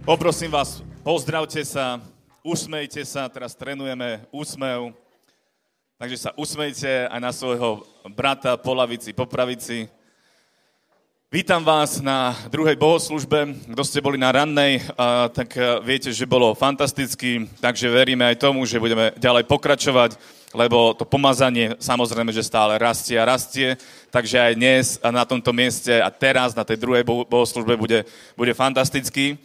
Poprosím vás, pozdravte sa, usmejte sa, teraz trénujeme úsmev. Takže sa usmejte aj na svojho brata po lavici, po pravici. Vítam vás na druhej bohoslužbe. Kto ste boli na rannej, tak viete, že bolo fantasticky, takže veríme aj tomu, že budeme ďalej pokračovať, lebo to pomazanie samozrejme, že stále rastie a rastie, takže aj dnes na tomto mieste a teraz na tej druhej bohoslužbe bude, bude fantastický.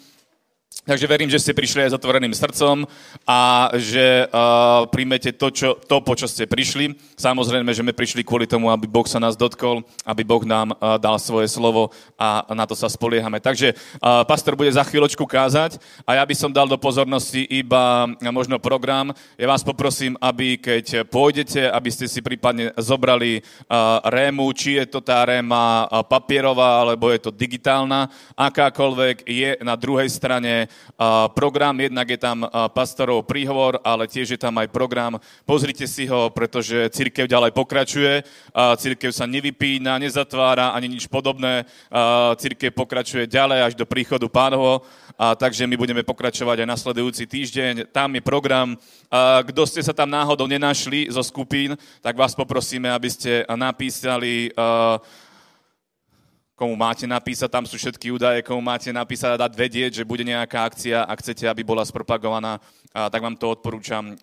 Takže verím, že ste prišli aj s otvoreným srdcom a že uh, príjmete to, čo, to, po čo ste prišli. Samozrejme, že sme prišli kvôli tomu, aby Boh sa nás dotkol, aby Boh nám uh, dal svoje slovo a na to sa spoliehame. Takže uh, pastor bude za chvíľočku kázať a ja by som dal do pozornosti iba možno program. Ja vás poprosím, aby keď pôjdete, aby ste si prípadne zobrali uh, rému, či je to tá réma papierová, alebo je to digitálna, akákoľvek je na druhej strane program, jednak je tam pastorov príhovor, ale tiež je tam aj program. Pozrite si ho, pretože církev ďalej pokračuje, církev sa nevypína, nezatvára ani nič podobné, církev pokračuje ďalej až do príchodu pánovo, takže my budeme pokračovať aj nasledujúci týždeň. Tam je program. Kto ste sa tam náhodou nenašli zo skupín, tak vás poprosíme, aby ste napísali komu máte napísať, tam sú všetky údaje, komu máte napísať a dať vedieť, že bude nejaká akcia a chcete, aby bola spropagovaná, tak vám to odporúčam,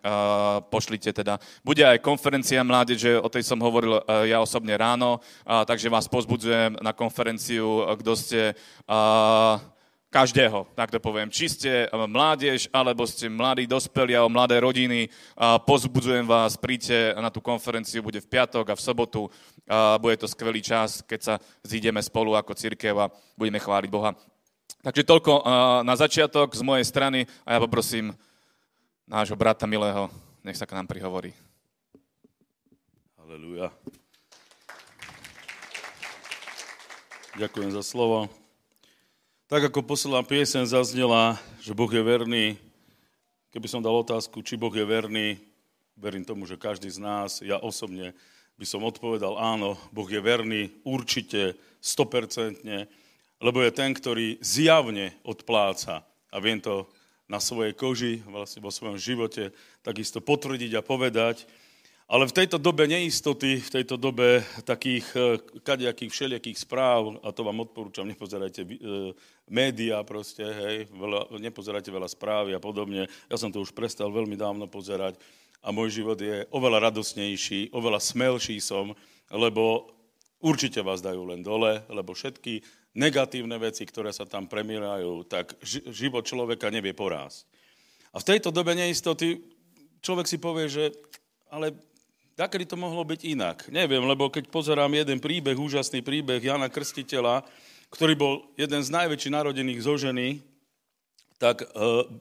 pošlite teda. Bude aj konferencia mládeže, o tej som hovoril ja osobne ráno, takže vás pozbudzujem na konferenciu, kto ste každého, tak to poviem. Či ste mládež, alebo ste mladí dospelí alebo mladé rodiny, pozbudzujem vás, príďte na tú konferenciu, bude v piatok a v sobotu. Bude to skvelý čas, keď sa zídeme spolu ako církev a budeme chváliť Boha. Takže toľko na začiatok z mojej strany a ja poprosím nášho brata milého, nech sa k nám prihovorí. Halelúja. Ďakujem za slovo. Tak ako posledná piesen zaznela, že Boh je verný, keby som dal otázku, či Boh je verný, verím tomu, že každý z nás, ja osobne by som odpovedal áno, Boh je verný, určite, stopercentne, lebo je ten, ktorý zjavne odpláca. A viem to na svojej koži, vlastne vo svojom živote, takisto potvrdiť a povedať. Ale v tejto dobe neistoty, v tejto dobe takých eh, kadejakých všelijakých správ, a to vám odporúčam, nepozerajte eh, médiá proste, hej, veľa, nepozerajte veľa správy a podobne. Ja som to už prestal veľmi dávno pozerať a môj život je oveľa radosnejší, oveľa smelší som, lebo určite vás dajú len dole, lebo všetky negatívne veci, ktoré sa tam premierajú, tak život človeka nevie porásť. A v tejto dobe neistoty človek si povie, že ale Takedy to mohlo byť inak. Neviem, lebo keď pozerám jeden príbeh, úžasný príbeh Jana Krstiteľa, ktorý bol jeden z najväčších narodených zo ženy, tak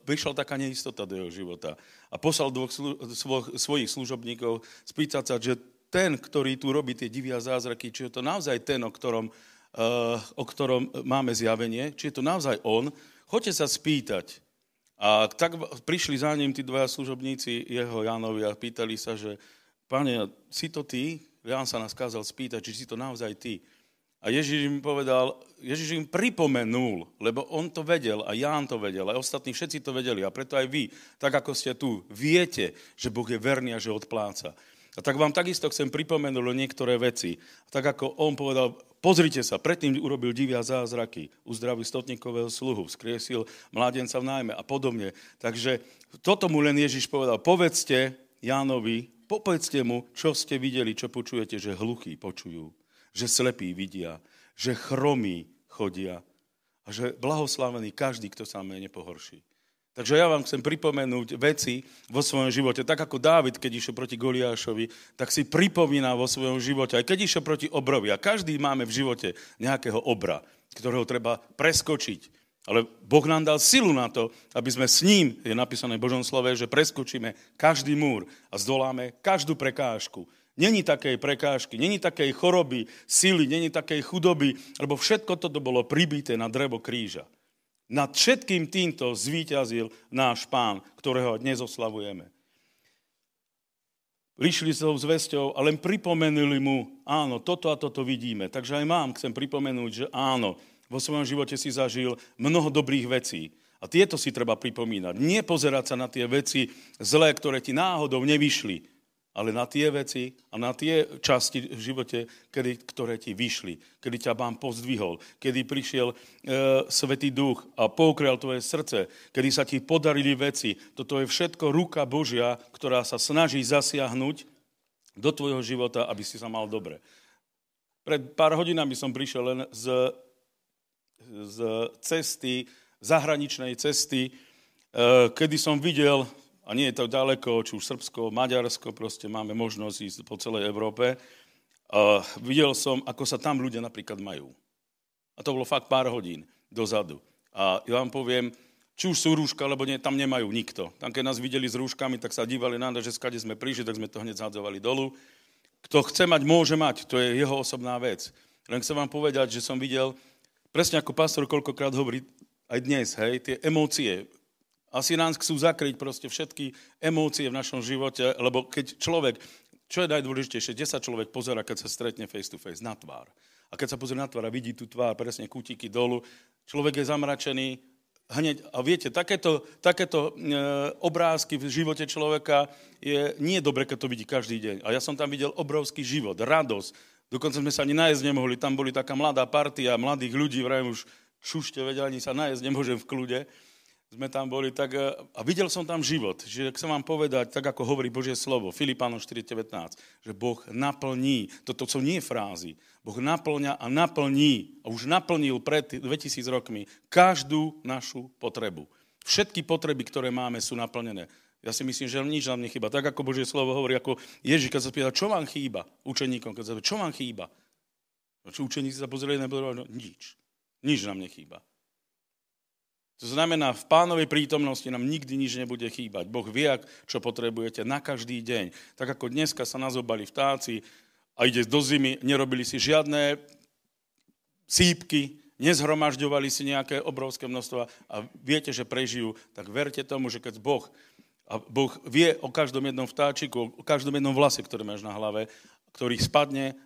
vyšla taká neistota do jeho života. A poslal dvoch slu- svo- svojich služobníkov spýtať sa, že ten, ktorý tu robí tie divia zázraky, či je to naozaj ten, o ktorom, uh, o ktorom máme zjavenie, či je to naozaj on, choďte sa spýtať. A tak prišli za ním tí dvaja služobníci jeho Jánovi a pýtali sa, že Pane, si to ty? Ján sa nás kázal spýtať, či si to naozaj ty. A Ježiš im povedal, Ježiš im pripomenul, lebo on to vedel a Ján to vedel, a ostatní všetci to vedeli a preto aj vy, tak ako ste tu, viete, že Boh je verný a že odpláca. A tak vám takisto chcem pripomenúť niektoré veci. A tak ako on povedal, pozrite sa, predtým urobil divia zázraky, uzdravil stotníkového sluhu, vzkriesil mládenca v nájme a podobne. Takže toto mu len Ježiš povedal, povedzte Jánovi, Popovedzte mu, čo ste videli, čo počujete, že hluchí počujú, že slepí vidia, že chromí chodia a že blahoslavený každý, kto sa mene pohorší. Takže ja vám chcem pripomenúť veci vo svojom živote. Tak ako Dávid, keď išiel proti Goliášovi, tak si pripomína vo svojom živote, aj keď išiel proti obrovi. A každý máme v živote nejakého obra, ktorého treba preskočiť ale Boh nám dal silu na to, aby sme s ním, je napísané v Božom slove, že preskočíme každý múr a zdoláme každú prekážku. Není takej prekážky, není takej choroby, sily, není takej chudoby, lebo všetko toto bolo pribité na drevo kríža. Nad všetkým týmto zvíťazil náš pán, ktorého dnes oslavujeme. Lišili sa s vesťou a len pripomenuli mu, áno, toto a toto vidíme. Takže aj mám chcem pripomenúť, že áno, vo svojom živote si zažil mnoho dobrých vecí. A tieto si treba pripomínať. Nie pozerať sa na tie veci zlé, ktoré ti náhodou nevyšli, ale na tie veci a na tie časti v živote, kedy, ktoré ti vyšli, kedy ťa Pán pozdvihol, kedy prišiel e, Svetý Duch a poukrel tvoje srdce, kedy sa ti podarili veci. Toto je všetko ruka Božia, ktorá sa snaží zasiahnuť do tvojho života, aby si sa mal dobre. Pred pár hodinami som prišiel len z, z cesty, zahraničnej cesty, e, kedy som videl a nie je to ďaleko, či už Srbsko, Maďarsko, proste máme možnosť ísť po celej Európe. A videl som, ako sa tam ľudia napríklad majú. A to bolo fakt pár hodín dozadu. A ja vám poviem, či už sú rúška, alebo nie, tam nemajú nikto. Tam, keď nás videli s rúškami, tak sa dívali na nás, že skade sme prišli, tak sme to hneď zhadzovali dolu. Kto chce mať, môže mať. To je jeho osobná vec. Len chcem vám povedať, že som videl, presne ako pastor koľkokrát hovorí, aj dnes, hej, tie emócie, asi nás chcú zakryť proste všetky emócie v našom živote, lebo keď človek, čo je najdôležitejšie, 10 človek pozera, keď sa stretne face to face, na tvár. A keď sa pozrie na tvár a vidí tú tvár, presne kútiky dolu, človek je zamračený, hneď, a viete, takéto, takéto e, obrázky v živote človeka je nie dobre, keď to vidí každý deň. A ja som tam videl obrovský život, radosť. Dokonca sme sa ani nájsť nemohli. Tam boli taká mladá partia mladých ľudí, vrajím už šušte, vedia, ani sa nájsť nemôžem v kľude sme tam boli, tak, e, a videl som tam život. Že chcem vám povedať, tak ako hovorí Božie slovo, Filipánom 4.19, že Boh naplní, toto sú nie frázy, Boh naplňa a naplní, a už naplnil pred 2000 rokmi, každú našu potrebu. Všetky potreby, ktoré máme, sú naplnené. Ja si myslím, že nič nám nechýba. Tak ako Božie slovo hovorí, ako Ježiš, keď sa spýta, čo vám chýba učeníkom, keď sa spýta, čo vám chýba? Čo učeníci sa pozreli na no, nič. Nič nám nechýba. To znamená, v pánovej prítomnosti nám nikdy nič nebude chýbať. Boh vie, čo potrebujete na každý deň. Tak ako dneska sa nazobali vtáci a ide do zimy, nerobili si žiadne sípky, nezhromažďovali si nejaké obrovské množstva a viete, že prežijú, tak verte tomu, že keď Boh, a Boh vie o každom jednom vtáčiku, o každom jednom vlase, ktorý máš na hlave, ktorý spadne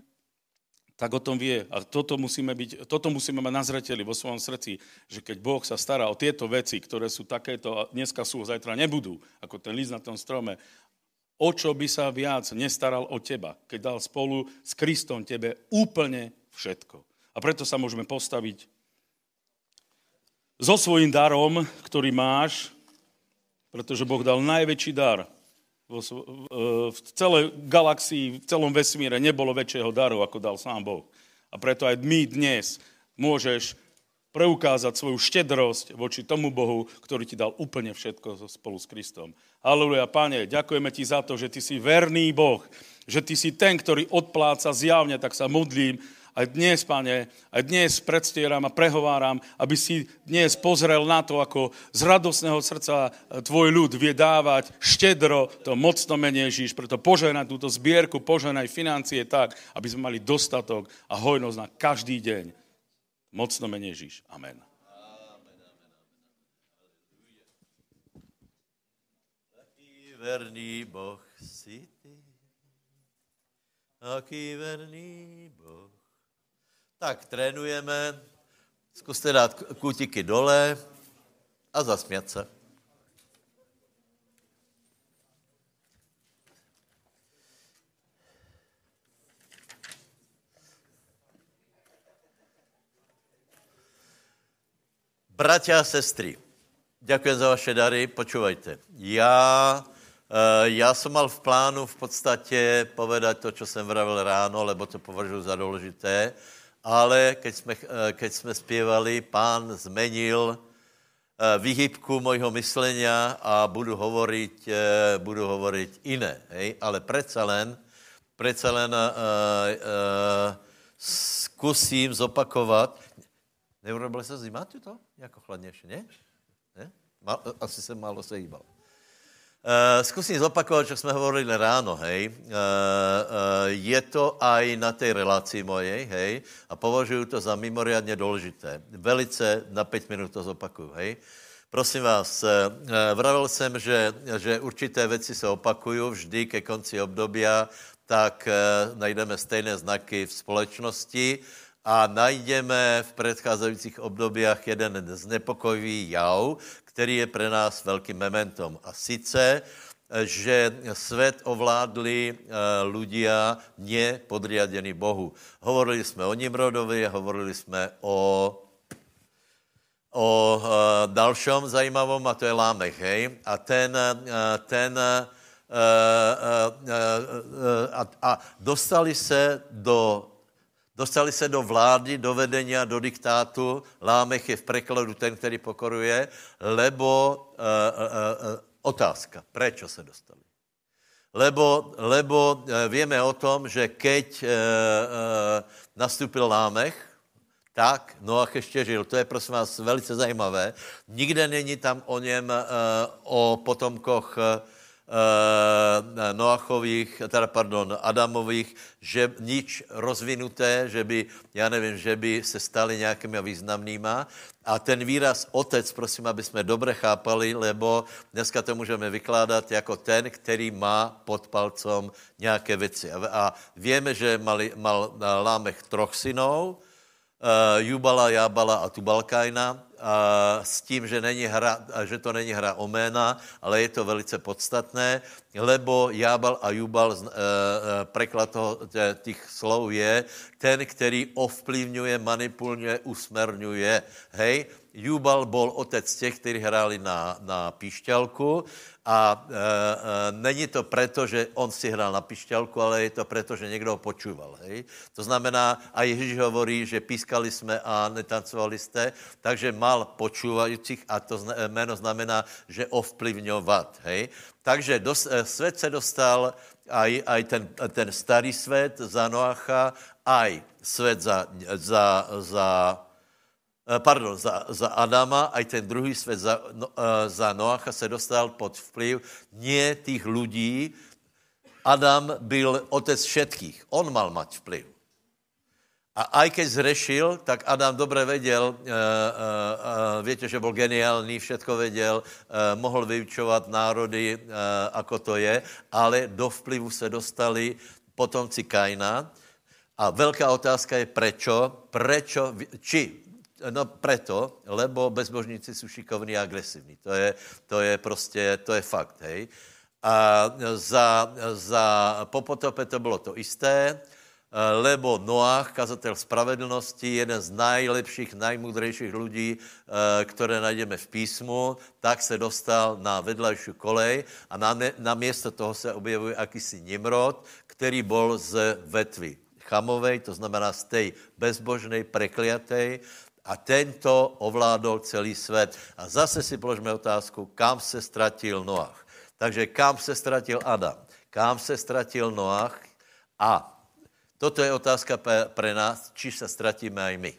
tak o tom vie. A toto musíme, byť, toto musíme mať na zreteli vo svojom srdci, že keď Boh sa stará o tieto veci, ktoré sú takéto, a dneska sú, zajtra nebudú, ako ten list na tom strome, o čo by sa viac nestaral o teba, keď dal spolu s Kristom tebe úplne všetko. A preto sa môžeme postaviť so svojím darom, ktorý máš, pretože Boh dal najväčší dar v celej galaxii, v celom vesmíre nebolo väčšieho daru, ako dal sám Boh. A preto aj my dnes môžeš preukázať svoju štedrosť voči tomu Bohu, ktorý ti dal úplne všetko spolu s Kristom. Halleluja, Pane, ďakujeme ti za to, že ty si verný Boh, že ty si ten, ktorý odpláca zjavne, tak sa modlím, aj dnes, pane, aj dnes predstieram a prehováram, aby si dnes pozrel na to, ako z radosného srdca tvoj ľud vie dávať štedro to mocno menej Ježíš. Preto poženaj túto zbierku, poženaj financie tak, aby sme mali dostatok a hojnosť na každý deň. Mocno menej Ježíš. Amen. Verný Boh si ty, aký verný Boh tak trénujeme, zkuste dát kutiky dole a zasmět se. Bratia a sestry, ďakujem za vaše dary, počúvajte. Já, eh, já jsem mal v plánu v podstatě povedať to, čo jsem vravil ráno, lebo to považuji za důležité ale keď jsme, eh, keď jsme zpěvali, pán zmenil eh, vyhybku mojho myslenia a budu hovoriť, eh, budu hovoriť iné. Hej? Ale predsa len, predsa len uh, uh, zkusím zopakovat. Neurobili se zima to? Jako chladnější, ne? ne? Asi jsem málo se hýbal. Uh, zkusím zopakovat, čo jsme hovorili ráno, hej. Uh, uh, je to aj na tej relácii mojej, hej, a považuji to za mimoriadně důležité. Velice na 5 minut to zopakuju, hej. Prosím vás, uh, vravil jsem, že, že určité věci se opakují vždy ke konci obdobia, tak uh, najdeme stejné znaky v společnosti a najdeme v předcházejících obdobiach jeden znepokojivý jav, který je pre nás velkým mementom. A sice, že svět ovládli ľudia nepodriadení Bohu. Hovorili jsme o Nimrodovi, hovorili jsme o o uh, dalšom zajímavom, a to je Lámech, hej? A ten, uh, ten uh, a, a dostali se do Dostali se do vlády, do vedenia, do diktátu. Lámech je v prekladu ten, který pokoruje, lebo uh, uh, uh, otázka, prečo se dostali? Lebo, lebo vieme o tom, že keď uh, uh, nastúpil Lámech, tak Noach ještě žil. To je prosím vás velice zajímavé. Nikde není tam o něm, uh, o potomkoch uh, Noachových, teda pardon, Adamových, že nič rozvinuté, že by, já nevím, že by se stali nějakými významnýma. A ten výraz otec, prosím, aby jsme dobře chápali, lebo dneska to můžeme vykládat jako ten, který má pod palcom nějaké věci. A, víme, že mali, mal Lámech troch synov, uh, Jubala, Jábala a Tubalkajna s tím, že, není hra, že to není hra o jména, ale je to velice podstatné, lebo Jábal a Jubal, uh, uh, preklad toho, těch slov je ten, který ovplyvňuje, manipuluje, usmerňuje. Hej, Jubal bol otec těch, kteří hráli na, na píšťalku a e, e, není to proto, že on si hrál na pišťalku, ale je to proto, že někdo ho počúval. Hej? To znamená, a Ježíš hovorí, že pískali jsme a netancovali jste, takže mal počúvajících a to jméno znamená, že ovplyvňovat. Hej? Takže dos, e, svět se dostal, aj, aj ten, ten starý svět za Noacha, aj svět za, za, za pardon, za, za Adama, aj ten druhý svět za, no, eh, za Noacha se dostal pod vplyv nie tých lidí. Adam byl otec všetkých. On mal mať vplyv. A aj keď zrešil, tak Adam dobře věděl, uh, uh, uh, víte, že byl geniální, všetko věděl, uh, mohl vyučovat národy, uh, ako to je, ale do vplyvu se dostali potomci Kaina. A velká otázka je prečo, prečo, či No preto, lebo bezbožníci jsou šikovní a agresivní. To je, to je prostě, to je fakt, hej. A za, za po potope to bylo to isté, lebo Noach, kazatel spravedlnosti, jeden z nejlepších, nejmudrejších lidí, eh, které najdeme v písmu, tak se dostal na vedlejší kolej a na, na město toho se objevuje akýsi Nimrod, který byl z vetvy chamovej, to znamená z té bezbožnej, prekliatej, a tento ovládol celý svět. A zase si položme otázku, kam se ztratil Noach. Takže kam se ztratil Adam, kam se ztratil Noach a toto je otázka pre nás, či se ztratíme aj my.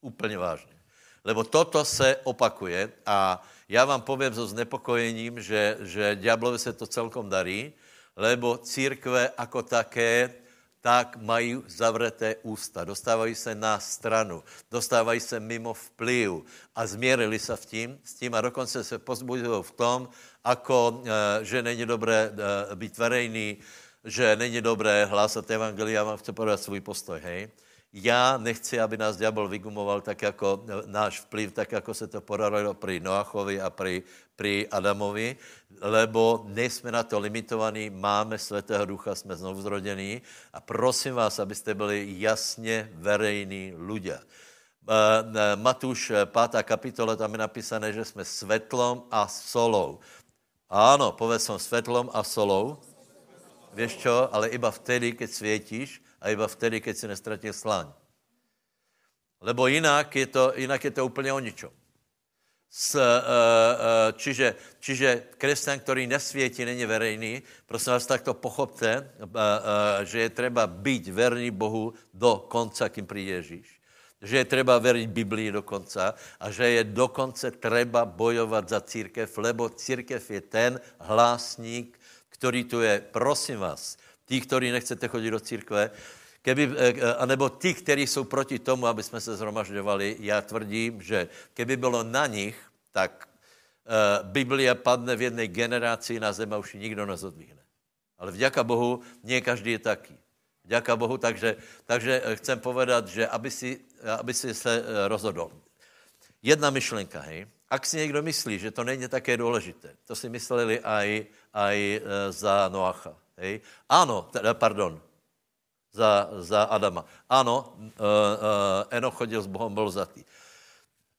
Úplně vážně. Lebo toto se opakuje a já vám povím so znepokojením, že, že diablovi se to celkom darí, lebo církve ako také tak mají zavreté ústa, dostávají se na stranu, dostávají se mimo vplyv a změrili se v tím, s tím a dokonce se pozbudují v tom, ako, eh, že není dobré eh, být verejný, že není dobré hlásat evangelia, vám chce podat svůj postoj, hej? Já nechci, aby nás diabol vygumoval tak jako eh, náš vplyv, tak jako se to podarilo pri Noachovi a pri, pri Adamovi, lebo nejsme na to limitovaní, máme Svatého Ducha, jsme znovu zrodení a prosím vás, abyste byli jasně verejní ľudia. Matúš 5. kapitola, tam je napísané, že jsme svetlom a solou. Áno, povedz som svetlom a solou. Vieš čo? Ale iba vtedy, keď světíš a iba vtedy, keď si nestratil slaň. Lebo jinak je to, jinak je to úplně o ničom. S, uh, uh, čiže, čiže kresťan, který nesvětí, není verejný, prosím vás, tak to pochopte, uh, uh, že je třeba být verný Bohu do konca, kým přijde Ježíš. Že je třeba veriť Biblii do konca a že je dokonce třeba bojovat za církev, lebo církev je ten hlásník, který tu je. Prosím vás, tí, ktorí nechcete chodit do církve, keby, eh, eh, anebo tí, kteří jsou proti tomu, aby jsme se zhromažďovali, já tvrdím, že keby bylo na nich, tak uh, Biblia padne v jedné generaci na zem a už ji nikdo nezodvihne. Ale vďaka Bohu, nie každý je taký. Ďaká Bohu, takže, takže chcem povedať, že aby si, aby si se rozhodol. Jedna myšlenka, hej. Ak si někdo myslí, že to není také důležité, to si mysleli aj, aj za Noacha, hej. Áno, teda, pardon, za, za Adama. Áno, uh, uh, Enoch chodil s Bohom, bol zatý.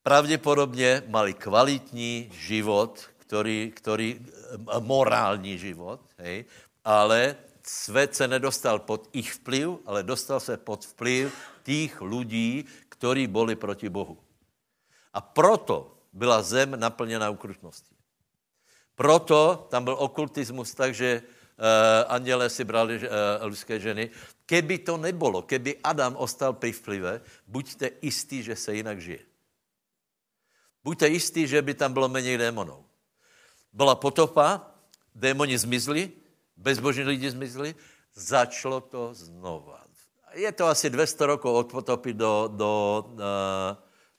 Pravděpodobně mali kvalitní život, který, který, morální život, hej, ale svět se nedostal pod ich vplyv, ale dostal se pod vplyv tých lidí, kteří byli proti Bohu. A proto byla zem naplněna ukrutností. Proto tam byl okultismus, takže uh, anděle si brali uh, lidské ženy. Keby to nebylo, keby Adam ostal pri vplyve, buďte istí, že se jinak žije. Buďte istí, že by tam bylo méně démonů. Byla potopa, démoni zmizli, bezbožní lidi zmizli, začalo to znova. Je to asi 200 rokov od potopy do, do uh,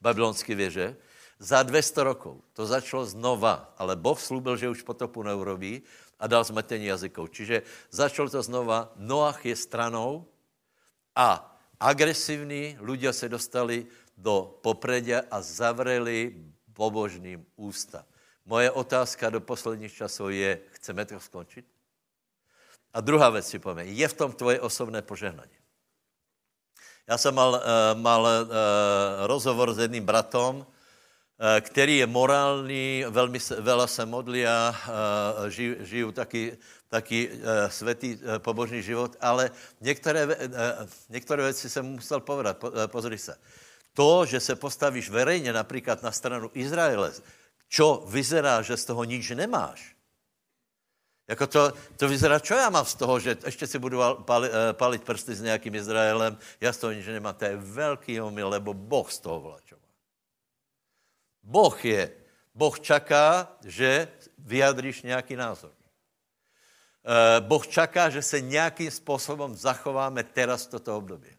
babylonské věže. Za 200 rokov to začalo znova, ale Boh slúbil, že už potopu neurobí a dal zmetení jazykov. Čiže začalo to znova, Noach je stranou a agresivní ľudia se dostali do popredia a zavreli pobožným ústa. Moje otázka do posledních časů je, chceme to skončit? A druhá věc si povím, je v tom tvoje osobné požehnání. Já jsem mal, uh, mal uh, rozhovor s jedným bratom, Eh, který je morální, velmi veľa se modlí a eh, žijú, žijú taky, taky eh, světý pobožný život, ale některé, některé věci jsem musel povedat. Pozri se. To, že se postavíš verejně například na stranu Izraele, čo vyzerá, že z toho nič nemáš, jako to, to vyzerá, čo já mám z toho, že ještě si budu palit, palit prsty s nějakým Izraelem, já z toho nič nemám. To je velký omyl, lebo Boh z toho vlačo. Boh je. Boh čaká, že vyjadríš nějaký názor. Eh, boh čaká, že se nějakým způsobem zachováme teraz toto období.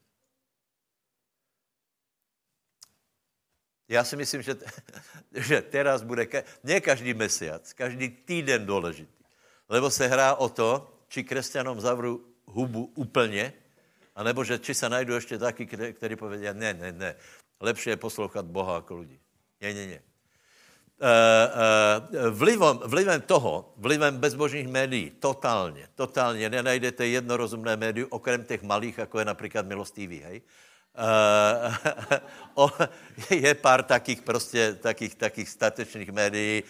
Já si myslím, že, že teraz bude, ne každý mesiac, každý týden důležitý. Lebo se hrá o to, či křesťanom zavru hubu úplně, anebo že či se najdou ještě taky, kteří povedí, ne, ne, ne, lepší je poslouchat Boha jako lidi. Nie, nie, nie. Uh, uh, vlivom, vlivem toho, vlivem bezbožných médií, totálně, totálně nenajdete jednorozumné médium, okrem těch malých, jako je například Milostivý, hej? Uh, je pár takých prostě, takých, takých statečných médií,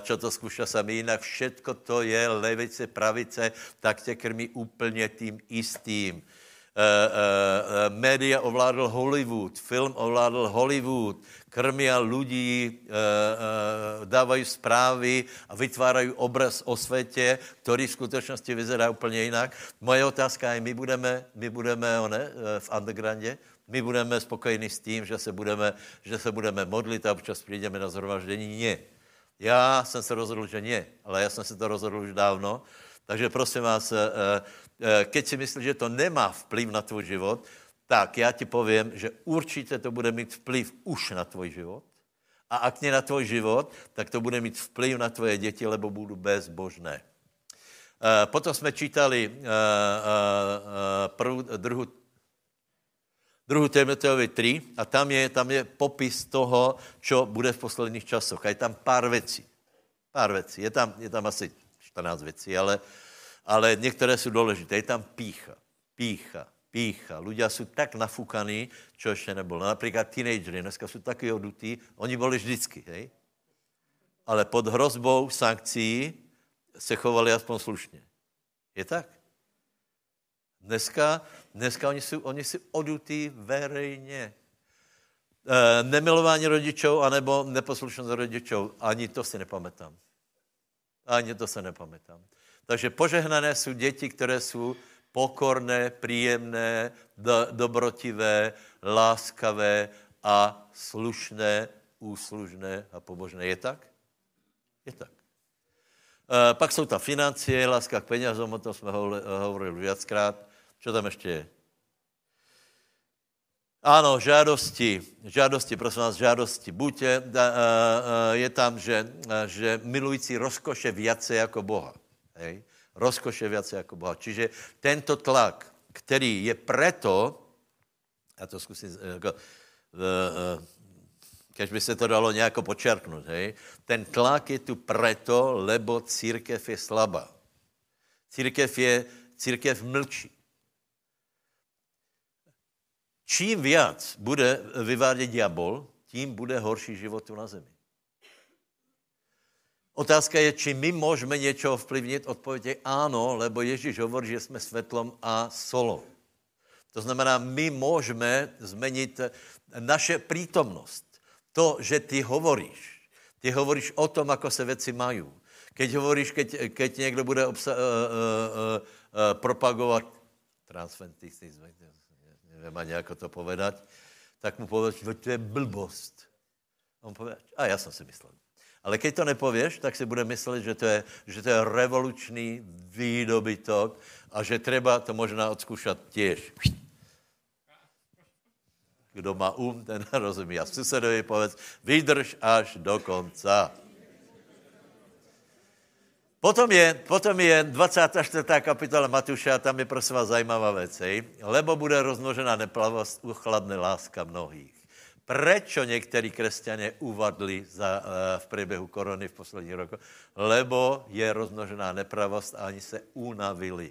čo to zkouša sami, jinak všetko to je levice, pravice, tak tě krmí úplně tím istým. Uh, uh, média ovládl Hollywood, film ovládl Hollywood, krmia ľudí, dávají zprávy a vytvárají obraz o světě, který v skutečnosti vyzerá úplně jinak. Moje otázka je, my budeme, my budeme one, v undergroundě, my budeme spokojení s tím, že se budeme, že se budeme modlit a občas přijdeme na zhromaždění. Ne. Já jsem se rozhodl, že ne, ale já jsem se to rozhodl už dávno. Takže prosím vás, keď si myslíš, že to nemá vplyv na tvůj život, tak já ti povím, že určitě to bude mít vplyv už na tvůj život. A ak nie na tvůj život, tak to bude mít vplyv na tvoje děti, lebo budou bezbožné. Potom jsme čítali prvú, druhou, druhou Timoteovi 3 a tam je, tam je popis toho, čo bude v posledních časoch. A je tam pár věcí. Pár věcí. Je tam, je tam asi 14 věcí, ale, ale některé jsou důležité. Je tam pícha. Pícha pícha. Ľudia sú tak nafúkaní, čo ešte nebolo. Napríklad teenagery, dneska sú takí odutí, oni boli vždycky, hej? Ale pod hrozbou sankcií se chovali aspoň slušně. Je tak? Dneska, dneska oni jsou, oni jsou odutí verejně. E, nemilování rodičů anebo neposlušnost rodičů, ani to si nepamätám. Ani to se nepamätám. Takže požehnané jsou děti, které jsou pokorné, příjemné, do, dobrotivé, láskavé a slušné, úslužné a pobožné. Je tak? Je tak. E, pak jsou tam financie, láska k penězům, o tom jsme hovorili viackrát. Co tam ještě je? Ano, žádosti, žádosti, prosím vás, žádosti. Buďte, uh, uh, je tam, že, uh, že milující rozkoše viacej jako Boha. Hej? rozkoše viacej ako Boha. Čiže tento tlak, který je preto, já to jako, keď by se to dalo nějako počerknout, hej, ten tlak je tu preto, lebo církev je slabá. Církev je, církev mlčí. Čím viac bude vyvádět diabol, tím bude horší životu na zemi. Otázka je, či my můžeme něco ovplyvnit. Odpověď je ano, lebo Ježíš hovorí, že jsme svetlom a solou. To znamená, my můžeme změnit naše přítomnost. To, že ty hovoríš, ty hovoríš o tom, ako se věci mají. Keď hovoríš, keď, keď někdo bude obsa, uh, uh, uh, uh, propagovat transventismus, nevím ani, jak to povedať, tak mu povedať, že to je blbost. A on povie, a já jsem si myslel. Ale keď to nepověš, tak si bude myslet, že to je, že to je revolučný výdobytok a že treba to možná odskušat těž. Kdo má um, ten rozumí. A susedovi povedz, vydrž až do konca. Potom je, potom je 24. kapitola Matuša, tam je prosím vás zajímavá věc, hej? lebo bude rozmnožená neplavost, uchladne láska mnohých. Prečo někteří křesťané uvadli za, uh, v průběhu korony v posledních rokoch? Lebo je rozmnožená nepravost a oni se unavili.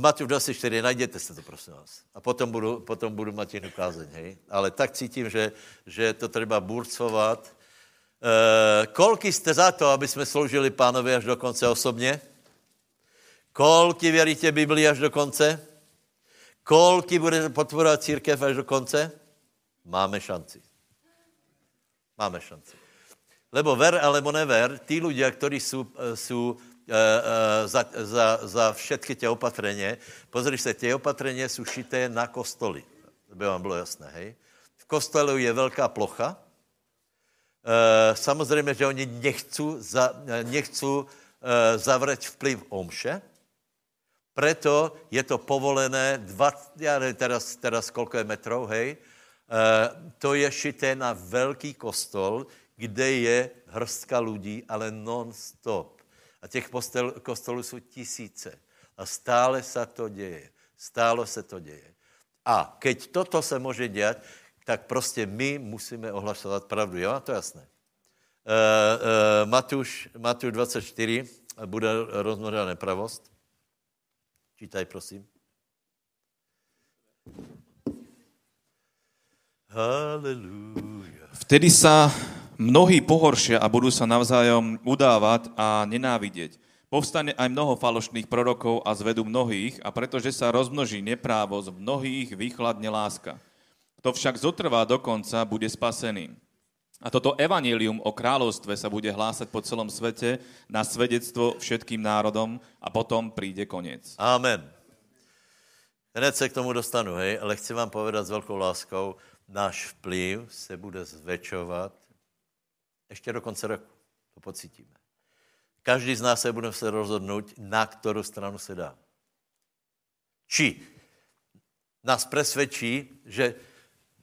Matěj 24, najděte se to, prosím vás. A potom budu, potom budu mať jinou kázeň, hej? Ale tak cítím, že, že to treba burcovat. E, kolky jste za to, aby jsme sloužili pánovi až do konce osobně? Kolky věříte Biblii až do konce? Kolky bude podporovat církev až do konce? Máme šanci. Máme šanci. Lebo ver, alebo never, tí ľudia, ktorí sú, sú uh, uh, za, za, za všetky tie opatrenie, pozri sa, tie opatrenie sú šité na kostoly. Aby vám bylo jasné, hej? V kostelu je velká plocha. Uh, samozřejmě, že oni nechcú, za, nechcú uh, zavřeć vplyv omše, preto je to povolené, 20, já nevím teraz, teraz koľko je metrov, hej, uh, to je šité na velký kostol, kde je hrstka lidí, ale non-stop. A těch postel, kostolů jsou tisíce. A stále se to děje. Stále se to děje. A keď toto se může dělat, tak prostě my musíme ohlasovat pravdu. Jo, to je jasné. Uh, uh, Matuš, Matuš 24 bude rozmnožená nepravost. Čítaj, prosím. Haleluja. Vtedy sa mnohí pohoršia a budú sa navzájom udávať a nenávidieť. Povstane aj mnoho falošných prorokov a zvedú mnohých, a pretože sa rozmnoží neprávosť, mnohých vychladne láska. Kto však zotrvá do konca, bude spasený. A toto evanílium o kráľovstve sa bude hlásať po celom svete na svedectvo všetkým národom a potom príde koniec. Amen. Hned se k tomu dostanu, hej, ale chci vám povedat s velkou láskou, náš vplyv se bude zväčšovat ještě do konce roku. To pocítíme. Každý z nás se bude se rozhodnout, na kterou stranu se dá. Či nás presvědčí, že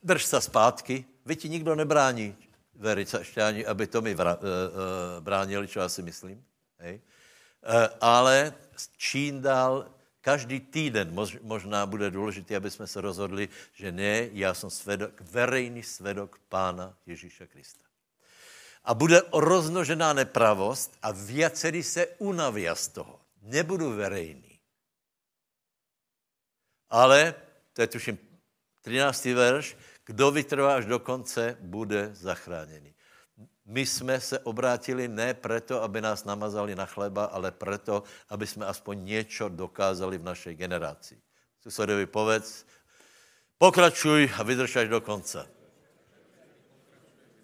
drž se zpátky, vy ti nikdo nebrání, veričašťáni, aby to mi vra, uh, uh, bránili, čo si myslím. Hej. Uh, ale čím dál, každý týden mož, možná bude důležité, aby jsme se rozhodli, že ne, já jsem svedok, verejný svedok Pána Ježíša Krista. A bude roznožená nepravost a viacerí se unaví z toho. Nebudu verejný. Ale, to je tuším 13. verš, kdo vytrvá až do konce, bude zachráněný. My jsme se obrátili ne proto, aby nás namazali na chleba, ale proto, aby jsme aspoň něco dokázali v naší generaci. Susedovi povedz, pokračuj a vydrž až do konce.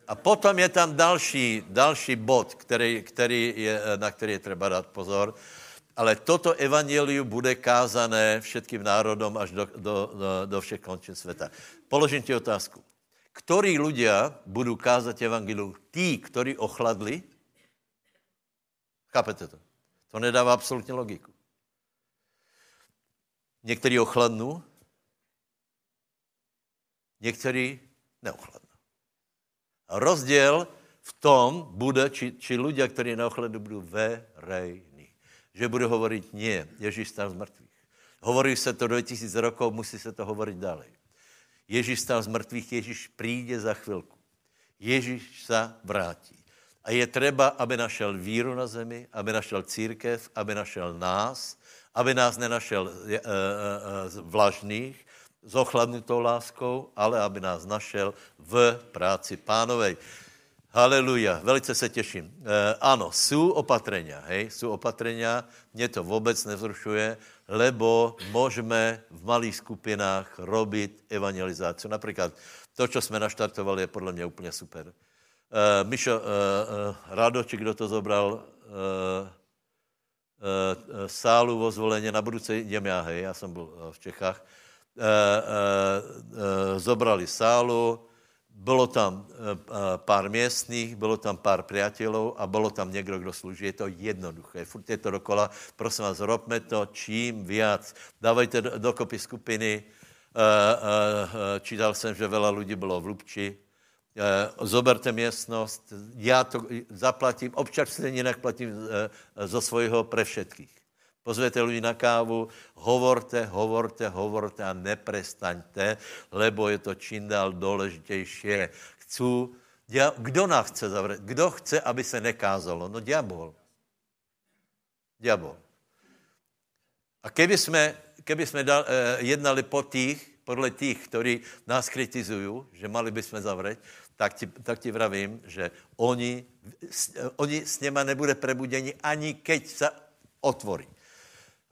A potom je tam další, další bod, který, který je, na který je třeba dát pozor ale toto evangelium bude kázané všetkým národom až do, do, do, do všech končin světa. Položím ti otázku. Ktorí ľudia budou kázat evangelium? Tí, ktorí ochladli? Chápete to? To nedává absolutně logiku. Někteří ochladnou, někteří neochladnou. A rozděl v tom bude, či, či ľudia, kteří neochladnou, budou verejní že bude hovoriť, nie, Ježíš stal z mrtvých. Hovorí se to 2000 rokov, musí se to hovoriť ďalej. Ježíš stal z mrtvých, Ježíš príde za chvilku. Ježíš sa vrátí. A je treba, aby našel víru na zemi, aby našel církev, aby našel nás, aby nás nenašel e, e, vlažných, s ochladnutou láskou, ale aby nás našel v práci pánovej. Haleluja, velice se těším. E, ano, jsou opatrenia, hej, jsou opatrenia, mě to vůbec nevzrušuje, lebo můžeme v malých skupinách robit evangelizáciu. Například to, co jsme naštartovali, je podle mě úplně super. E, Mišo, e, e, Rado, či kdo to zobral, e, e, sálu vo zvolení, na budúce idem já, hej, já jsem byl v Čechách, e, e, e, zobrali sálu, bylo tam pár miestných, bylo tam pár priateľov a bylo tam někdo, kdo slúži. Je to jednoduché. Furt je to dokola. Prosím vás, robme to čím viac. Dávajte dokopy skupiny. Čítal jsem, že veľa ľudí bylo v Lubči. Zoberte miestnost. Já to zaplatím. Občas si jinak platím zo svojho pre všetkých. Pozvete ľudí na kávu, hovorte, hovorte, hovorte a neprestaňte, lebo je to čím dál důležitější. Chcú, dia, kdo nás chce zavřít? Kdo chce, aby se nekázalo? No diabol. Diabol. A keby jsme, keby jsme dal, eh, jednali po tých, podle tých, ktorí nás kritizují, že mali by jsme zavřít, tak ti, tak ti vravím, že oni, oni s něma nebude prebudení ani keď se otvorí.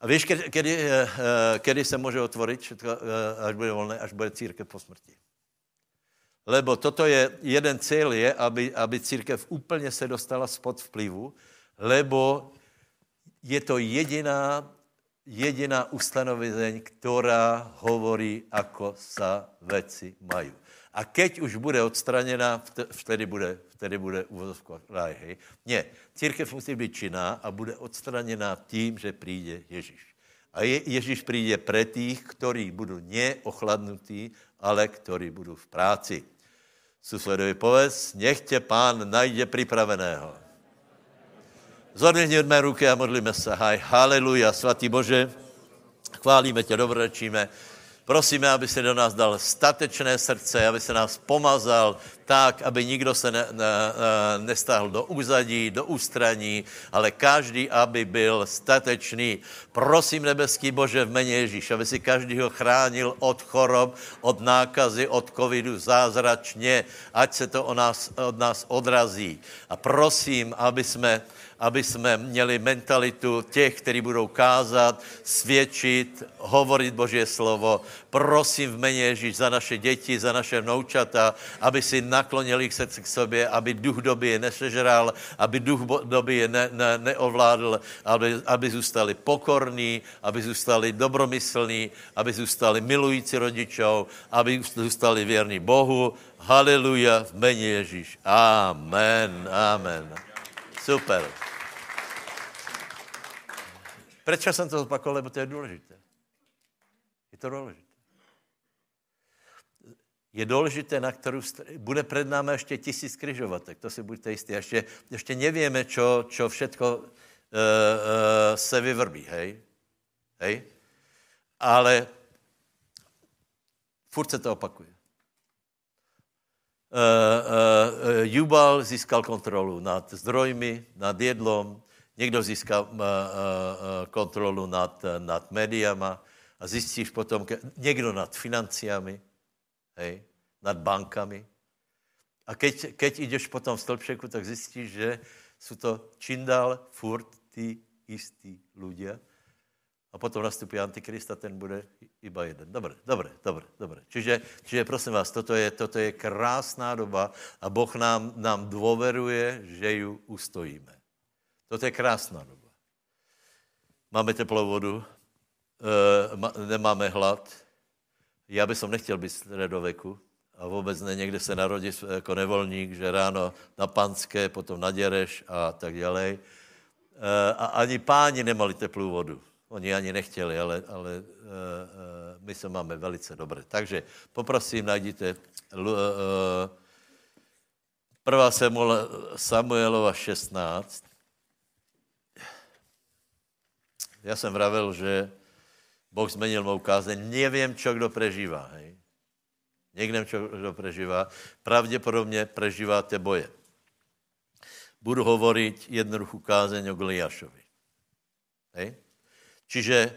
A víš, kedy, kedy, eh, eh, kedy se může otvorit všetko, eh, až bude volné, až bude církev po smrti. Lebo toto je, jeden cíl je, aby, aby církev úplně se dostala spod vplyvu, lebo je to jediná, jediná ustanovizeň, která hovorí, ako sa veci mají. A keď už bude odstraněná, vtedy bude, vtedy bude uvozovka ráj, hej. Nie, církev musí být činná a bude odstraněná tím, že přijde Ježíš. A je, Ježíš přijde pre tých, ktorí budou neochladnutí, ale ktorí budou v práci. Susedovi povedz, nech tě pán najde připraveného. Zodvihněme ruky a modlíme se. Haj, haleluja, svatý Bože, chválíme tě, dobrečíme. Prosíme, aby se do nás dal statečné srdce, aby se nás pomazal tak, aby nikdo se ne, ne, nestáhl do úzadí, do ústraní, ale každý, aby byl statečný. Prosím, nebeský Bože, v mene Ježíš, aby si každýho chránil od chorob, od nákazy, od covidu zázračně, ať se to o nás, od nás odrazí. A prosím, aby jsme aby jsme měli mentalitu těch, kteří budou kázat, svědčit, hovorit Boží slovo. Prosím v mene Ježíš za naše děti, za naše vnoučata, aby si naklonili srdci k sobě, aby duch doby je nesežral, aby duch doby je ne, ne, neovládl, aby, aby zůstali pokorní, aby zůstali dobromyslní, aby zůstali milující rodičov, aby zůstali věrní Bohu. Haleluja v mene Ježíš. Amen, amen. Super. Proč jsem to zopakoval? Lebo to je důležité. Je to důležité. Je důležité, na kterou bude před námi ještě tisíc kryžovatek, to si buďte jistí. Ještě, ještě nevíme, čo, čo všetko uh, uh, se vyvrbí, hej? Hej? Ale furt se to opakuje. Uh, uh, Jubal získal kontrolu nad zdrojmi, nad jedlom, někdo získá uh, uh, kontrolu nad, nad médiama a zjistíš potom, někdo nad financiami, hej, nad bankami. A keď, keď ideš potom v stĺpšeku, tak zjistíš, že jsou to čím dál furt ty istí ľudia. A potom nastupí a ten bude iba jeden. Dobre, dobre, dobre, dobre. Čiže, čiže prosím vás, toto je, toto je krásná doba a Boh nám, nám dôveruje, že ju ustojíme. Toto je krásná doba. Máme teplou vodu, e, nemáme hlad. Já bych nechtěl být středoveku a vůbec ne někde se narodit jako nevolník, že ráno na Panské, potom na Děreš a tak dále. E, a ani páni nemali teplou vodu. Oni ani nechtěli, ale, ale e, e, my se máme velice dobře. Takže poprosím, najdite e, 1. Samuelova 16. Já jsem vravil, že, Boh zmenil mou kázeň. Nevím, čo kdo prežívá. Hej. Někdo, čo kdo prežívá. Pravděpodobně prežíváte boje. Budu hovoriť jednoduchú kázeň o Goliášovi. Hej. Čiže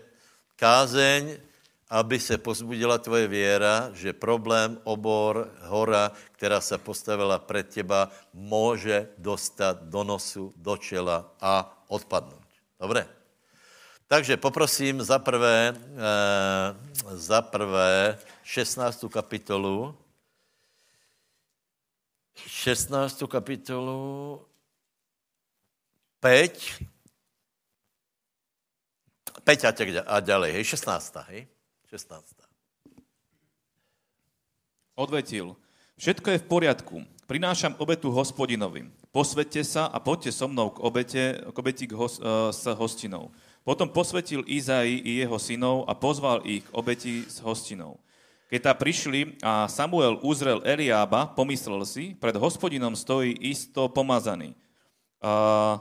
kázeň, aby se pozbudila tvoje věra, že problém, obor, hora, která se postavila před teba, může dostat do nosu, do čela a odpadnout. Dobre? Takže poprosím za prvé, eh, za prvé 16. kapitolu, 16. kapitolu 5, 5 a, tak, a ďalej, hej, 16. hej, 16. Odvetil, všetko je v poriadku, prinášam obetu hospodinovi. Posvete sa a poďte so mnou k, obete, k obeti k hos, uh, s hostinou. Potom posvetil Izai i jeho synov a pozval ich k obeti s hostinou. Keď tá prišli a Samuel uzrel Eliába, pomyslel si, pred hospodinom stojí isto pomazaný. Uh,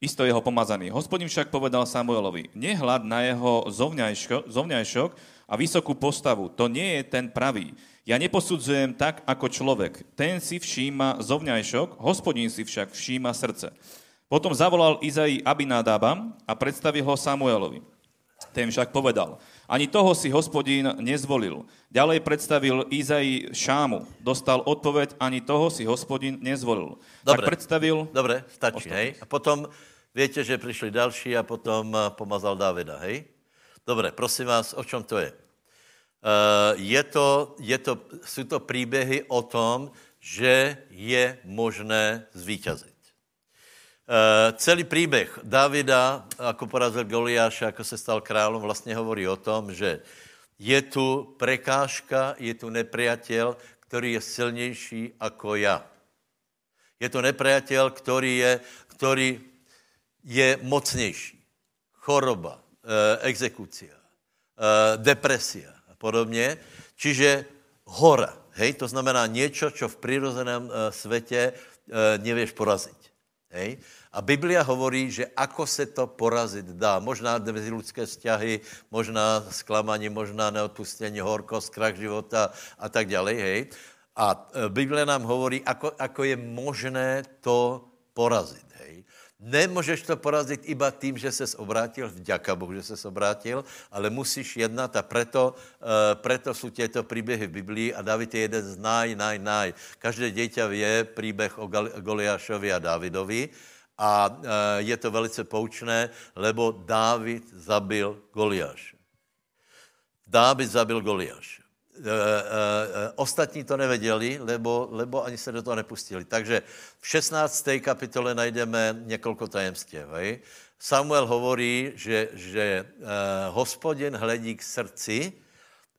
isto jeho pomazaný. Hospodin však povedal Samuelovi, nehľad na jeho zovňajšok, zovňajšok a vysokú postavu. To nie je ten pravý. Ja neposudzujem tak ako človek. Ten si všíma zovňajšok, hospodin si však všíma srdce. Potom zavolal Izai Abinadaba a predstavil ho Samuelovi. Ten však povedal, ani toho si hospodín nezvolil. Ďalej predstavil Izai Šámu. Dostal odpoveď, ani toho si hospodín nezvolil. Dobre, tak predstavil... Dobre, stačí, hej. A potom, viete, že prišli další a potom eh, pomazal Davida, hej? Dobre, prosím vás, o čom to je? Uh, je to, je to, sú to príbehy o tom, že je možné zvíťaziť. Uh, celý príbeh Davida, ako porazil Goliáša, ako se stal kráľom, vlastne hovorí o tom, že je tu prekážka, je tu nepriateľ, ktorý je silnější ako ja. Je to nepriateľ, ktorý je, ktorý je mocnější. Choroba, uh, exekúcia, uh, depresia a podobně. Čiže hora, hej, to znamená niečo, čo v prírodzeném uh, svete nevieš poraziť. Hej? A Biblia hovorí, že ako se to porazit dá. Možná meziludské vzťahy, možná sklamání, možná neodpustení, horkost, krach života a tak ďalej. Hej? A e, Biblia nám hovorí, ako, ako je možné to porazit. Hej? Nemůžeš to porazit iba tím, že ses obrátil, vďaka Bohu, že ses obrátil, ale musíš jednat a preto, uh, preto jsou těto příběhy v Biblii a David je jeden z naj, naj, naj. Každé dieťa vie príbeh o Goliášovi a Davidovi a e, je to velice poučné, lebo Dávid zabil Goliáše. Dávid zabil Goliáše. E, e, ostatní to nevěděli, lebo, lebo ani se do toho nepustili. Takže v 16. kapitole najdeme několik tajemství. Hej? Samuel hovorí, že, že hospodin hledí k srdci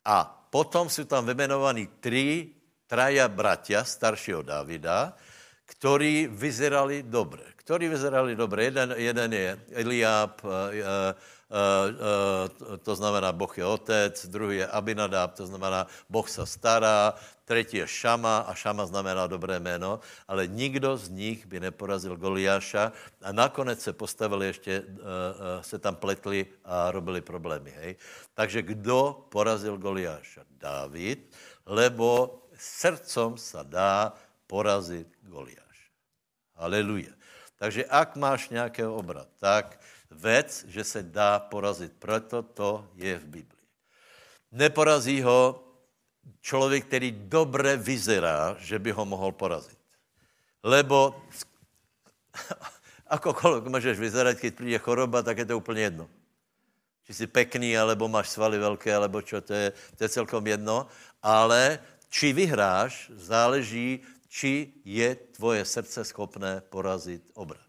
a potom jsou tam vymenovaní tři traja bratia staršího Davida, ktorí vyzerali dobre ktorí vyzerali dobre. Jeden, jeden je Eliáb, uh, uh, uh, to znamená Boh je otec, druhý je Abinadab, to znamená Boh sa stará, tretí je Šama a Šama znamená dobré jméno, ale nikdo z nich by neporazil Goliáša a nakonec se postavili ještě, uh, uh, se tam pletli a robili problémy. Hej? Takže kdo porazil Goliáša? Dávid, lebo srdcom sa dá porazit Goliáša. Aleluja. Takže ak máš nějaký obrat, tak vec, že se dá porazit. Proto to je v Biblii. Neporazí ho člověk, který dobře vyzerá, že by ho mohl porazit. Lebo akokoľvek můžeš vyzerať, keď príde choroba, tak je to úplně jedno. Či jsi pekný, alebo máš svaly velké, alebo čo, to je, to je celkom jedno. Ale či vyhráš, záleží či je tvoje srdce schopné porazit obrat.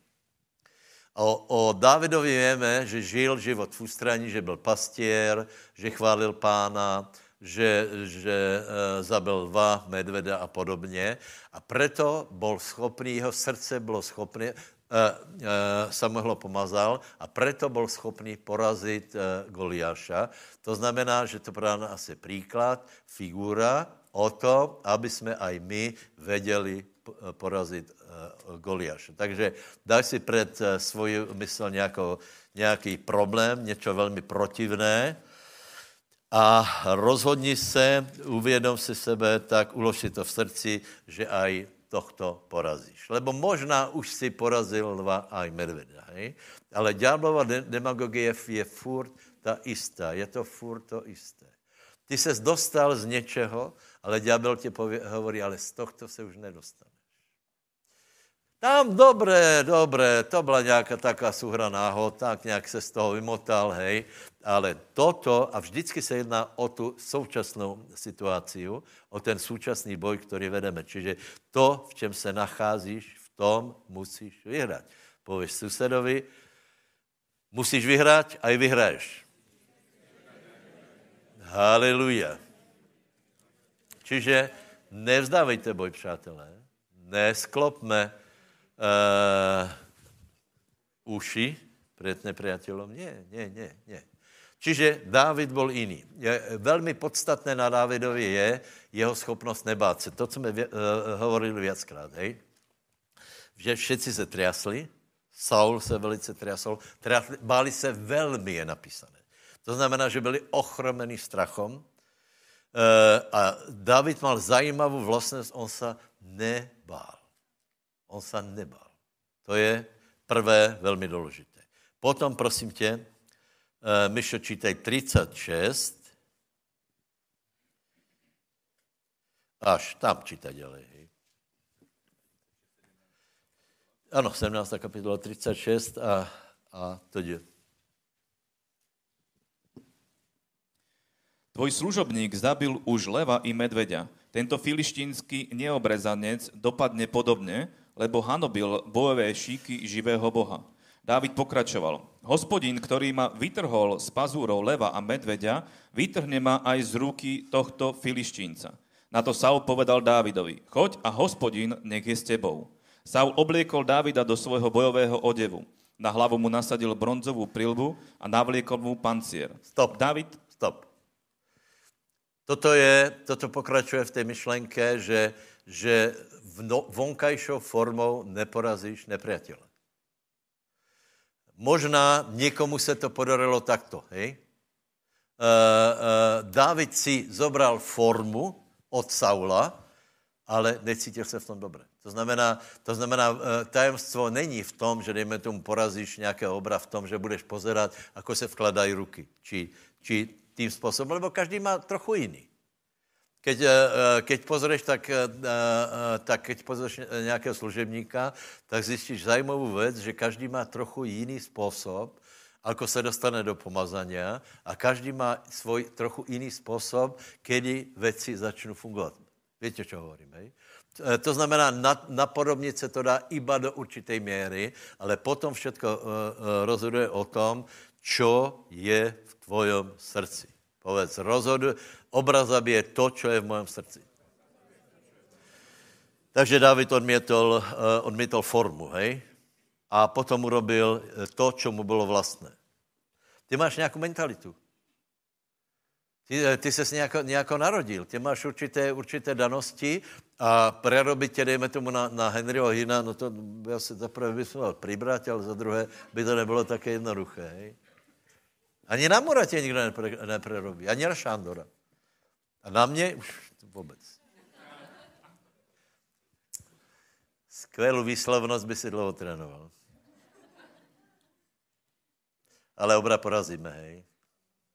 O, o Dávidovi víme, že žil život v ústraní, že byl pastier, že chválil pána, že, že e, zabil lva, medveda a podobně. A preto byl schopný, jeho srdce bylo schopné, e, e, Samuel ho pomazal a preto byl schopný porazit e, Goliáša. To znamená, že to pro nás je příklad, figura, o to, aby jsme aj my vedeli porazit uh, Goliáše. Takže daj si před uh, svoji mysl nějakou, nějaký problém, něco velmi protivné a rozhodni se, uvědom si sebe, tak ulož si to v srdci, že aj tohto porazíš. Lebo možná už si porazil lva aj medveda, ale ďáblova demagogie je furt ta istá, je to furt to isté. Ty ses dostal z něčeho, ale ďábel ti hovorí, ale z tohto se už nedostane. Tam dobré, dobré, to byla nějaká taká súhra náhod, tak nějak se z toho vymotal, hej. Ale toto, a vždycky se jedná o tu současnou situaci, o ten současný boj, který vedeme. Čiže to, v čem se nacházíš, v tom musíš vyhrát. Pověš susedovi, musíš vyhrát a i vyhraješ. Haleluja. Čiže nevzdávejte boj, přátelé. Nesklopme uh, uši před nepriateľom. Nie, nie, nie, nie. Čiže Dávid byl jiný. Je, velmi podstatné na Dávidovi je jeho schopnost nebát se. To, co jsme uh, hovorili viackrát, hej? Že všetci se triasli, Saul se velice triasol, triasli, báli se velmi, je napísané. To znamená, že byli ochromení strachom. Uh, a David mal zajímavou vlastnost, on se nebál. On se nebál. To je prvé velmi důležité. Potom, prosím tě, uh, Myšo, čítaj 36. Až tam čítaj ďalej. Hej. Ano, 17. kapitola 36 a, a to je. Tvoj služobník zabil už leva i medveďa. Tento filištínsky neobrezanec dopadne podobne, lebo hanobil bojové šíky živého Boha. Dávid pokračoval. Hospodin, ktorý ma vytrhol z pazúrov leva a medveďa, vytrhne ma aj z ruky tohto filištínca. Na to Saul povedal Dávidovi, choď a hospodin nech je s tebou. Saul obliekol Dávida do svojho bojového odevu. Na hlavu mu nasadil bronzovú prilbu a navliekol mu pancier. Stop. David... Stop. Toto, je, toto pokračuje v té myšlenke, že, že no, vonkajšou formou neporazíš nepriateľa. Možná někomu se to podarilo takto, hej? Uh, uh, Dávid si zobral formu od Saula, ale necítil se v tom dobře. To znamená, to znamená, tajemstvo není v tom, že dejme tomu porazíš nějakého obra v tom, že budeš pozerat, ako se vkladají ruky. Či, či tým spôsobom, lebo každý má trochu jiný. Keď, eh, eh, keď pozrieš, tak, eh, tak keď pozrieš nějakého služebníka, tak zjistíš zajímavou věc, že každý má trochu jiný způsob, ako se dostane do pomazania a každý má svoj trochu jiný způsob, kedy věci začnou fungovat. Víte, čo hovorím, hej? To znamená, napodobnit se to dá iba do určitej míry, ale potom všetko rozhoduje o tom, čo je v tvojom srdci. Povedz, rozhoduj, obraz je to, čo je v mojom srdci. Takže David odmietol, uh, odmietol formu, hej? A potom urobil eh, to, čo mu bylo vlastné. Ty máš nějakou mentalitu. Ty, eh, ty ses nějako, nějako narodil, ty máš určité, určité danosti a prerobit tě, dejme tomu na, na Henryho Hina, no to já se zaprvé vysvěl přibrat, ale za druhé by to nebylo také jednoduché. Hej? Ani na Moratě nikdo nepre, neprerobí, ani na Šándora. A na mě už vůbec. Skvělou výslovnost by si dlouho trénoval. Ale obra porazíme, hej.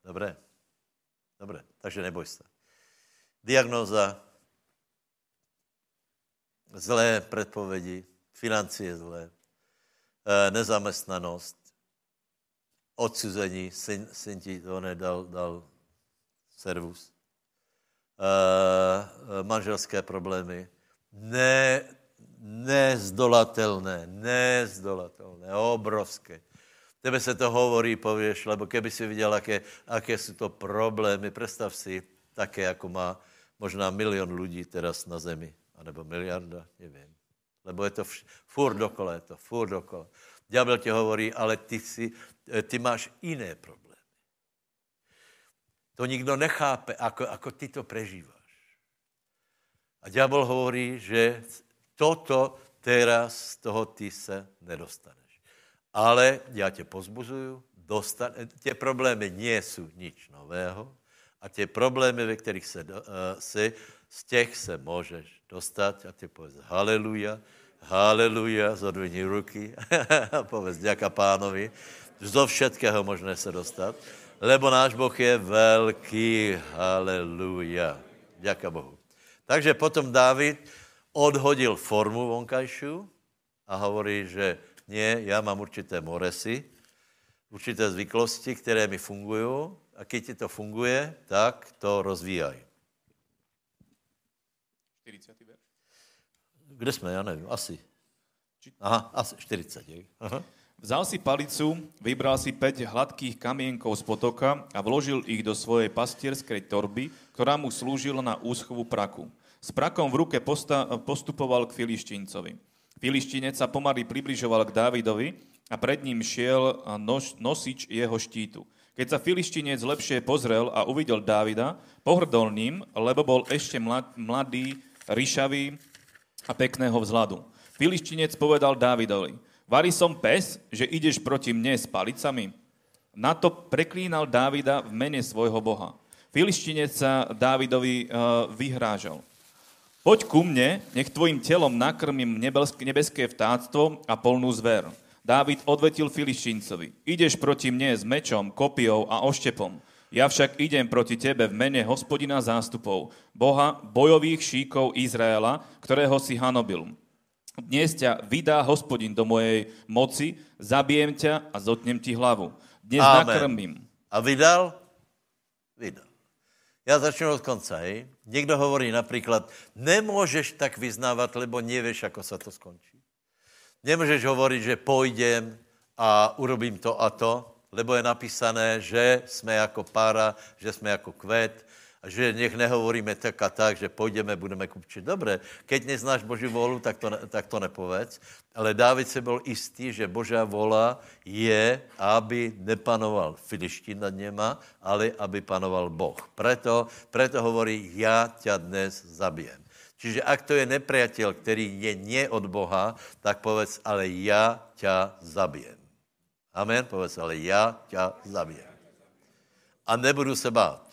Dobré. Dobré, takže neboj se. Diagnóza, zlé předpovědi, financie zlé, eh, nezaměstnanost, odsuzení, syn, syn ti to nedal, dal servus, uh, manželské problémy, ne, nezdolatelné, nezdolatelné, obrovské. Tebe se to hovorí, pověš, lebo keby si viděl, aké, aké jsou to problémy, představ si, také, jako má možná milion lidí teraz na zemi, anebo miliarda, nevím. Lebo je to vš- furt dokola, je to furt dokola. Ďábel ti hovorí, ale ty, si, eh, ty máš jiné problémy. To nikdo nechápe, ako, ako ty to prežíváš. A ďábel hovorí, že toto teraz z toho ty se nedostaneš. Ale já tě pozbuzuju, dostane, tě problémy nie jsou nič nového, A tie problémy, ve kterých se, uh, si, z těch se můžeš dostat a ty povedz haleluja, haleluja, zodvihni ruky a povedz ďaká pánovi. Zo všetkého možné se dostat, lebo náš Boh je velký, haleluja. Ďaká Bohu. Takže potom Dávid odhodil formu vonkajšiu a hovorí, že nie, ja mám určité moresy, určité zvyklosti, které mi fungují a keď ti to funguje, tak to rozvíjaj. 40. verš. Kde jsme, já nevím, asi. Aha, asi 40. Je. Aha. Vzal si palicu, vybral si 5 hladkých kamienkov z potoka a vložil ich do svojej pastierskej torby, ktorá mu slúžila na úschovu praku. S prakom v ruke posta- postupoval k Filištíncovi. Filištínec sa pomaly približoval k Dávidovi a pred ním šiel nož, nosič jeho štítu. Keď sa Filištínec lepšie pozrel a uvidel Dávida, pohrdol ním, lebo bol ešte mlad, mladý, ryšavý a pekného vzhľadu. Filištínec povedal Dávidovi, Vari som pes, že ideš proti mne s palicami? Na to preklínal Dávida v mene svojho boha. Filištinec sa Dávidovi uh, vyhrážal. Poď ku mne, nech tvojim telom nakrmím nebeské vtáctvo a polnú zver. Dávid odvetil Filištincovi. Ideš proti mne s mečom, kopiou a oštepom. Ja však idem proti tebe v mene hospodina zástupov, Boha bojových šíkov Izraela, ktorého si hanobil. Dnes ťa vydá hospodin do mojej moci, zabijem ťa a zotnem ti hlavu. Dnes Amen. nakrmím. A vydal? Vydal. Ja začnu od konca, hej. Niekto hovorí napríklad, nemôžeš tak vyznávať, lebo nevieš, ako sa to skončí. Nemôžeš hovoriť, že pôjdem a urobím to a to, lebo je napísané, že sme ako pára, že sme ako kvet, že nech nehovoríme tak a tak, že půjdeme, budeme kupčit. Dobre, keď neznáš Boží volu, tak to, tak to nepovedz. Ale Dávid se byl istý, že Božá vola je, aby nepanoval Filištín nad něma, ale aby panoval Boh. Preto, preto hovorí, já tě dnes zabijem. Čiže ak to je nepriateľ, který je nie od Boha, tak povedz, ale já tě zabijem. Amen, povedz, ale já tě zabijem. A nebudu se bát.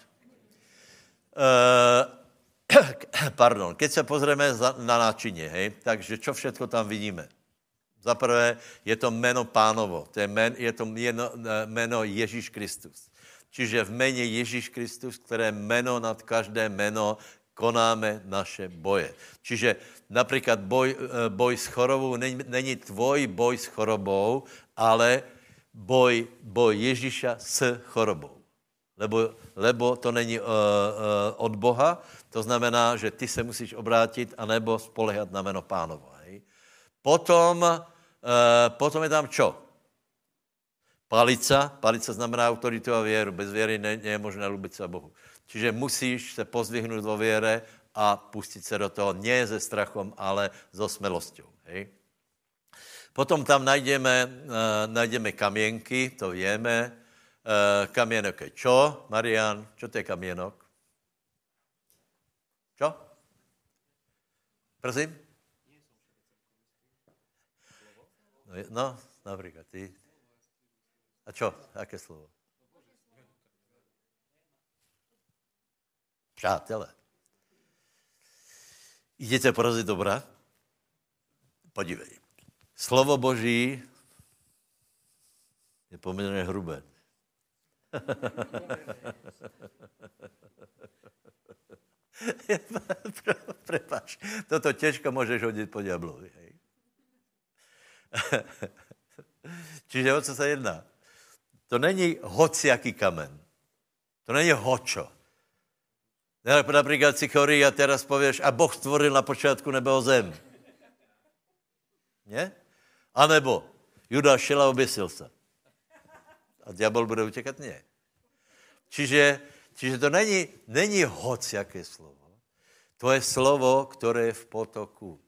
Uh, pardon, keď se pozrieme na náčině, hej, takže čo všetko tam vidíme? Za prvé je to meno pánovo, to je, men, je to meno, eh, meno Ježíš Kristus. Čiže v mene Ježíš Kristus, které meno nad každé meno, konáme naše boje. Čiže například boj, eh, boj s chorobou není, není tvoj boj s chorobou, ale boj, boj Ježíša s chorobou lebo, lebo to není uh, uh, od Boha, to znamená, že ty se musíš obrátit anebo spolehat na meno pánovo. Hej. Potom, uh, potom je tam čo? Palica. Palica znamená autoritu a věru. Bez věry ne, nie je možné lubit se Bohu. Čiže musíš se pozvihnout vo věre a pustit se do toho nie se strachom, ale so smelosťou. Hej. Potom tam najdeme, uh, najdeme kamienky, to víme, Uh, kamienok je čo? Marian, čo to je kamienok? Čo? Prosím? No, no napríklad ty. A čo? Aké slovo? Přátelé. Idete porazit dobra? Podívej. Slovo Boží je poměrně hrubé. Prepač, toto těžko můžeš hodit po diablovi. Hej. Čiže o co se jedná? To není hociaký kamen. To není hočo. Například si chorý a teraz pověš, a Boh stvoril na počátku nebo zem. Ne? A nebo Judáš šel a oběsil se. A diabol bude utěkat? Ne. Čiže, čiže to není, není hoc, jaké slovo. To je slovo, které je v potoku.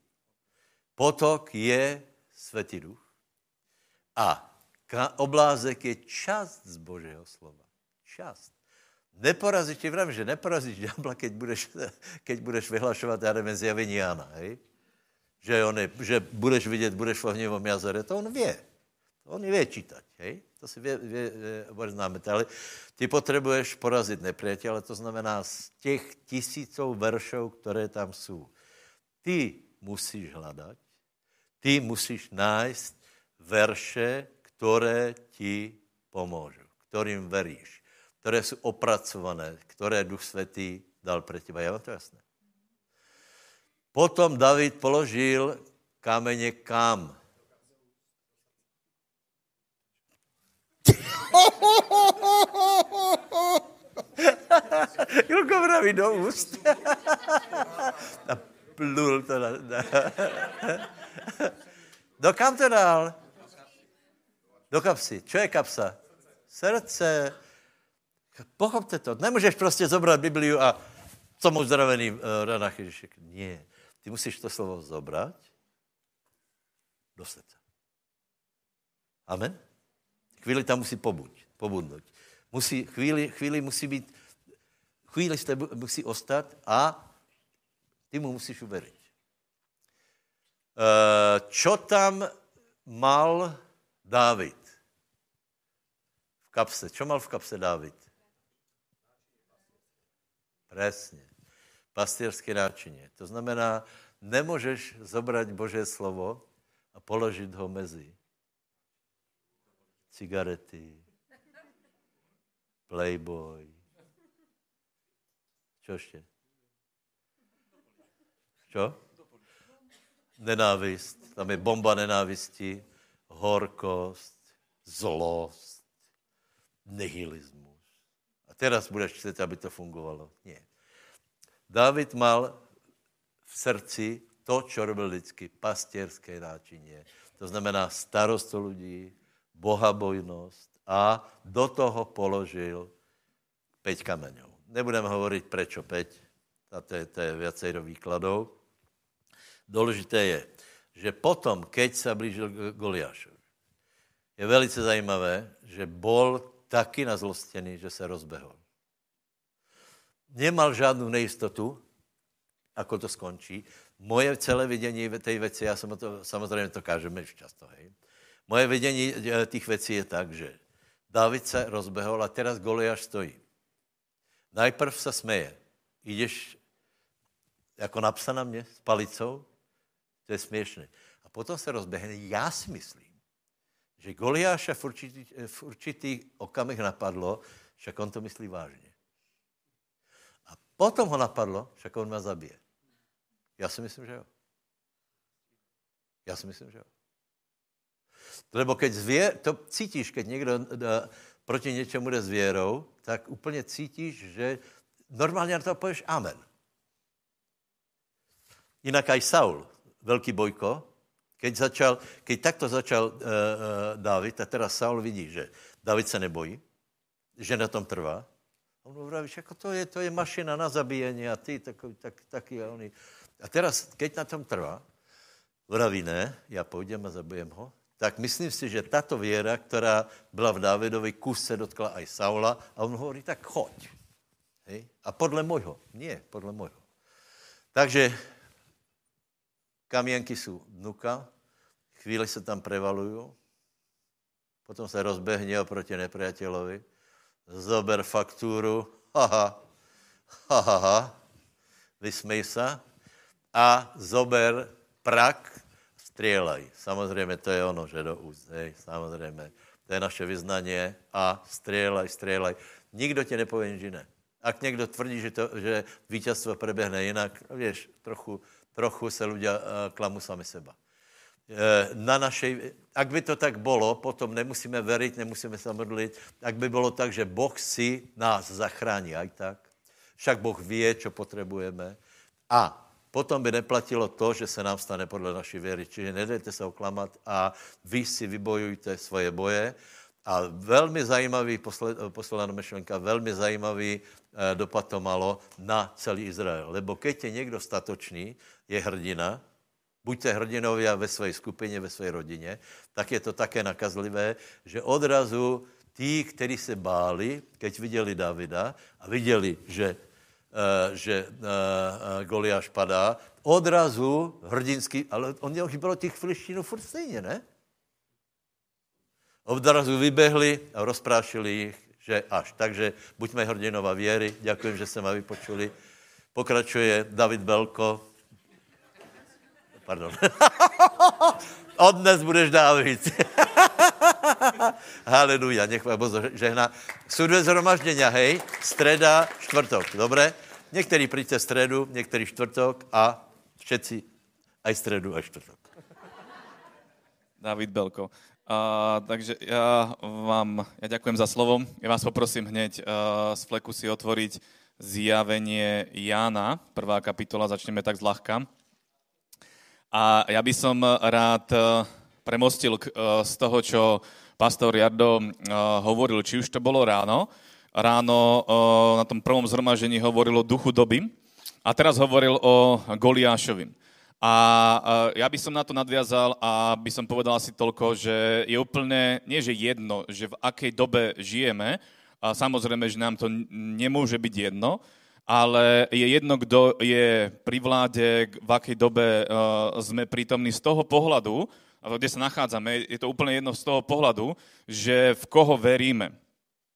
Potok je Svetý duch. A oblázek je část z Božího slova. Část. Neporazíš, ti vravím, že neporazíš diabla, keď budeš, keď budeš vyhlašovat, já nevím, zjavení Jana, hej? Že, on je, že budeš vidět, budeš v ohnivom jazere, to on vě. To on vie čítať, hej? To si vie, vie známe. Ale ty potrebuješ porazit nepriateľa, to znamená z těch tisícov veršov, které tam sú. Ty musíš hľadať, ty musíš nájsť verše, ktoré ti pomôžu, ktorým veríš, ktoré sú opracované, ktoré Duch Svetý dal pre teba. Je vám to jasné? Potom David položil kamene kam? Julko vraví do úst. A plul to na, na. Do kam to dal? Do kapsy. Čo je kapsa? Srdce. Pochopte to. Nemůžeš prostě zobrat Bibliu a som uzdravený v uh, ranách Ježišek. Nie. Ty musíš to slovo zobrať do srdca. Amen? Chvíli tam musí pobuď, pobudnout. Musí, chvíli, chvíli musí být, chvíli ste musí ostat a ty mu musíš uveriť. Uh, čo tam mal Dávid? V kapse. Čo mal v kapse Dávid? Presne. Pastierské náčinie. To znamená, nemôžeš zobrať Božie slovo a položiť ho mezi cigarety, playboy. Čo ešte? Čo? Nenávist. Tam je bomba nenávisti, horkost, zlost, nihilizmus. A teraz budeš chcieť, aby to fungovalo. Nie. David mal v srdci to, čo robil vždycky, pastierské náčinie. To znamená starost ľudí, bohabojnosť a do toho položil 5 kameňov. Nebudeme hovoriť prečo 5, a to je, to je viacero výkladov. Dôležité je, že potom, keď sa blížil k je velice zajímavé, že bol taky nazlostený, že se rozbehol. Nemal žádnou nejistotu, ako to skončí. Moje celé vidění tej veci, já jsem to, samozřejmě to kážeme často, hej. Moje vidění eh, těch věcí je tak, že David se rozbehol a teraz Goliáš stojí. Najprv se smeje. Jdeš jako napsa na mě s palicou, to je směšné. A potom se rozbehne. Já si myslím, že Goliáša v určitý, v určitý okamih napadlo, však on to myslí vážně. Potom ho napadlo, však on mě zabije. Já si myslím, že jo. Já si myslím, že jo. Lebo keď zvier, to cítíš, keď někdo da, proti něčemu jde s věrou, tak úplně cítíš, že normálně na to pověš amen. Jinak aj Saul, velký bojko, keď, začal, keď takto začal uh, uh, David, a teraz Saul vidí, že David se nebojí, že na tom trvá. A on vraví, jako to je, to je mašina na zabíjení a ty takový, tak, taky a oni. A teraz, keď na tom trvá, vraví ne, já půjdem a zabijem ho, tak myslím si, že tato věra, která byla v Dávidovi, kus se dotkla aj Saula a on hovorí, tak choď. Hej? A podle mojho. Nie, podle mojho. Takže kamienky jsou dnuka, chvíli se tam prevalují, potom se rozbehne oproti nepriateľovi, zober faktúru, haha, haha, ha, vysmej sa a zober prak strieľaj. Samozrejme, to je ono, že do úst, hej, samozrejme. To je naše vyznanie a strieľaj, strieľaj. Nikdo ti nepovie nič iné. Ak někdo tvrdí, že, to, že víťazstvo prebehne jinak, vieš, trochu, trochu se ľudia uh, klamu sami seba. Uh, na našej, ak by to tak bolo, potom nemusíme veriť, nemusíme sa modliť. Ak by bolo tak, že Boh si nás zachrání aj tak, však Boh vie, čo potrebujeme. A potom by neplatilo to, že se nám stane podle naší věry. Čiže nedejte se oklamat a vy si vybojujte svoje boje. A velmi zajímavý, posledná myšlenka, velmi zajímavý eh, dopad to malo na celý Izrael. Lebo keď je někdo statočný, je hrdina, buďte hrdinovia ve své skupině, ve své rodině, tak je to také nakazlivé, že odrazu tí, kteří se báli, keď viděli Davida a viděli, že Eh, že eh, Goliáš padá, odrazu hrdinský, ale on bylo těch filištínů furt stejně, ne? odrazu vybehli a rozprášili ich, že až. Takže buďme hrdinova viery. Ďakujem, že ste ma vypočuli. Pokračuje David Belko. Pardon. Od dnes budeš Dávid. Haleluja, nech ma Bozo žehná. Sú dve zhromaždenia, hej? Streda, štvrtok, dobre? Niektorí príďte stredu, niektorí štvrtok a všetci aj stredu, aj štvrtok. David Belko. Uh, takže ja vám, ja ďakujem za slovo. Ja vás poprosím hneď uh, z fleku si otvoriť zjavenie Jána, prvá kapitola, začneme tak zľahka. A ja by som rád uh, premostil uh, z toho, čo pastor Jardo hovoril, či už to bolo ráno. Ráno na tom prvom zhromažení hovoril o duchu doby a teraz hovoril o Goliášovi. A ja by som na to nadviazal a by som povedal asi toľko, že je úplne, nie že jedno, že v akej dobe žijeme, a samozrejme, že nám to nemôže byť jedno, ale je jedno, kto je pri vláde, v akej dobe sme prítomní z toho pohľadu, kde sa nachádzame, je to úplne jedno z toho pohľadu, že v koho veríme.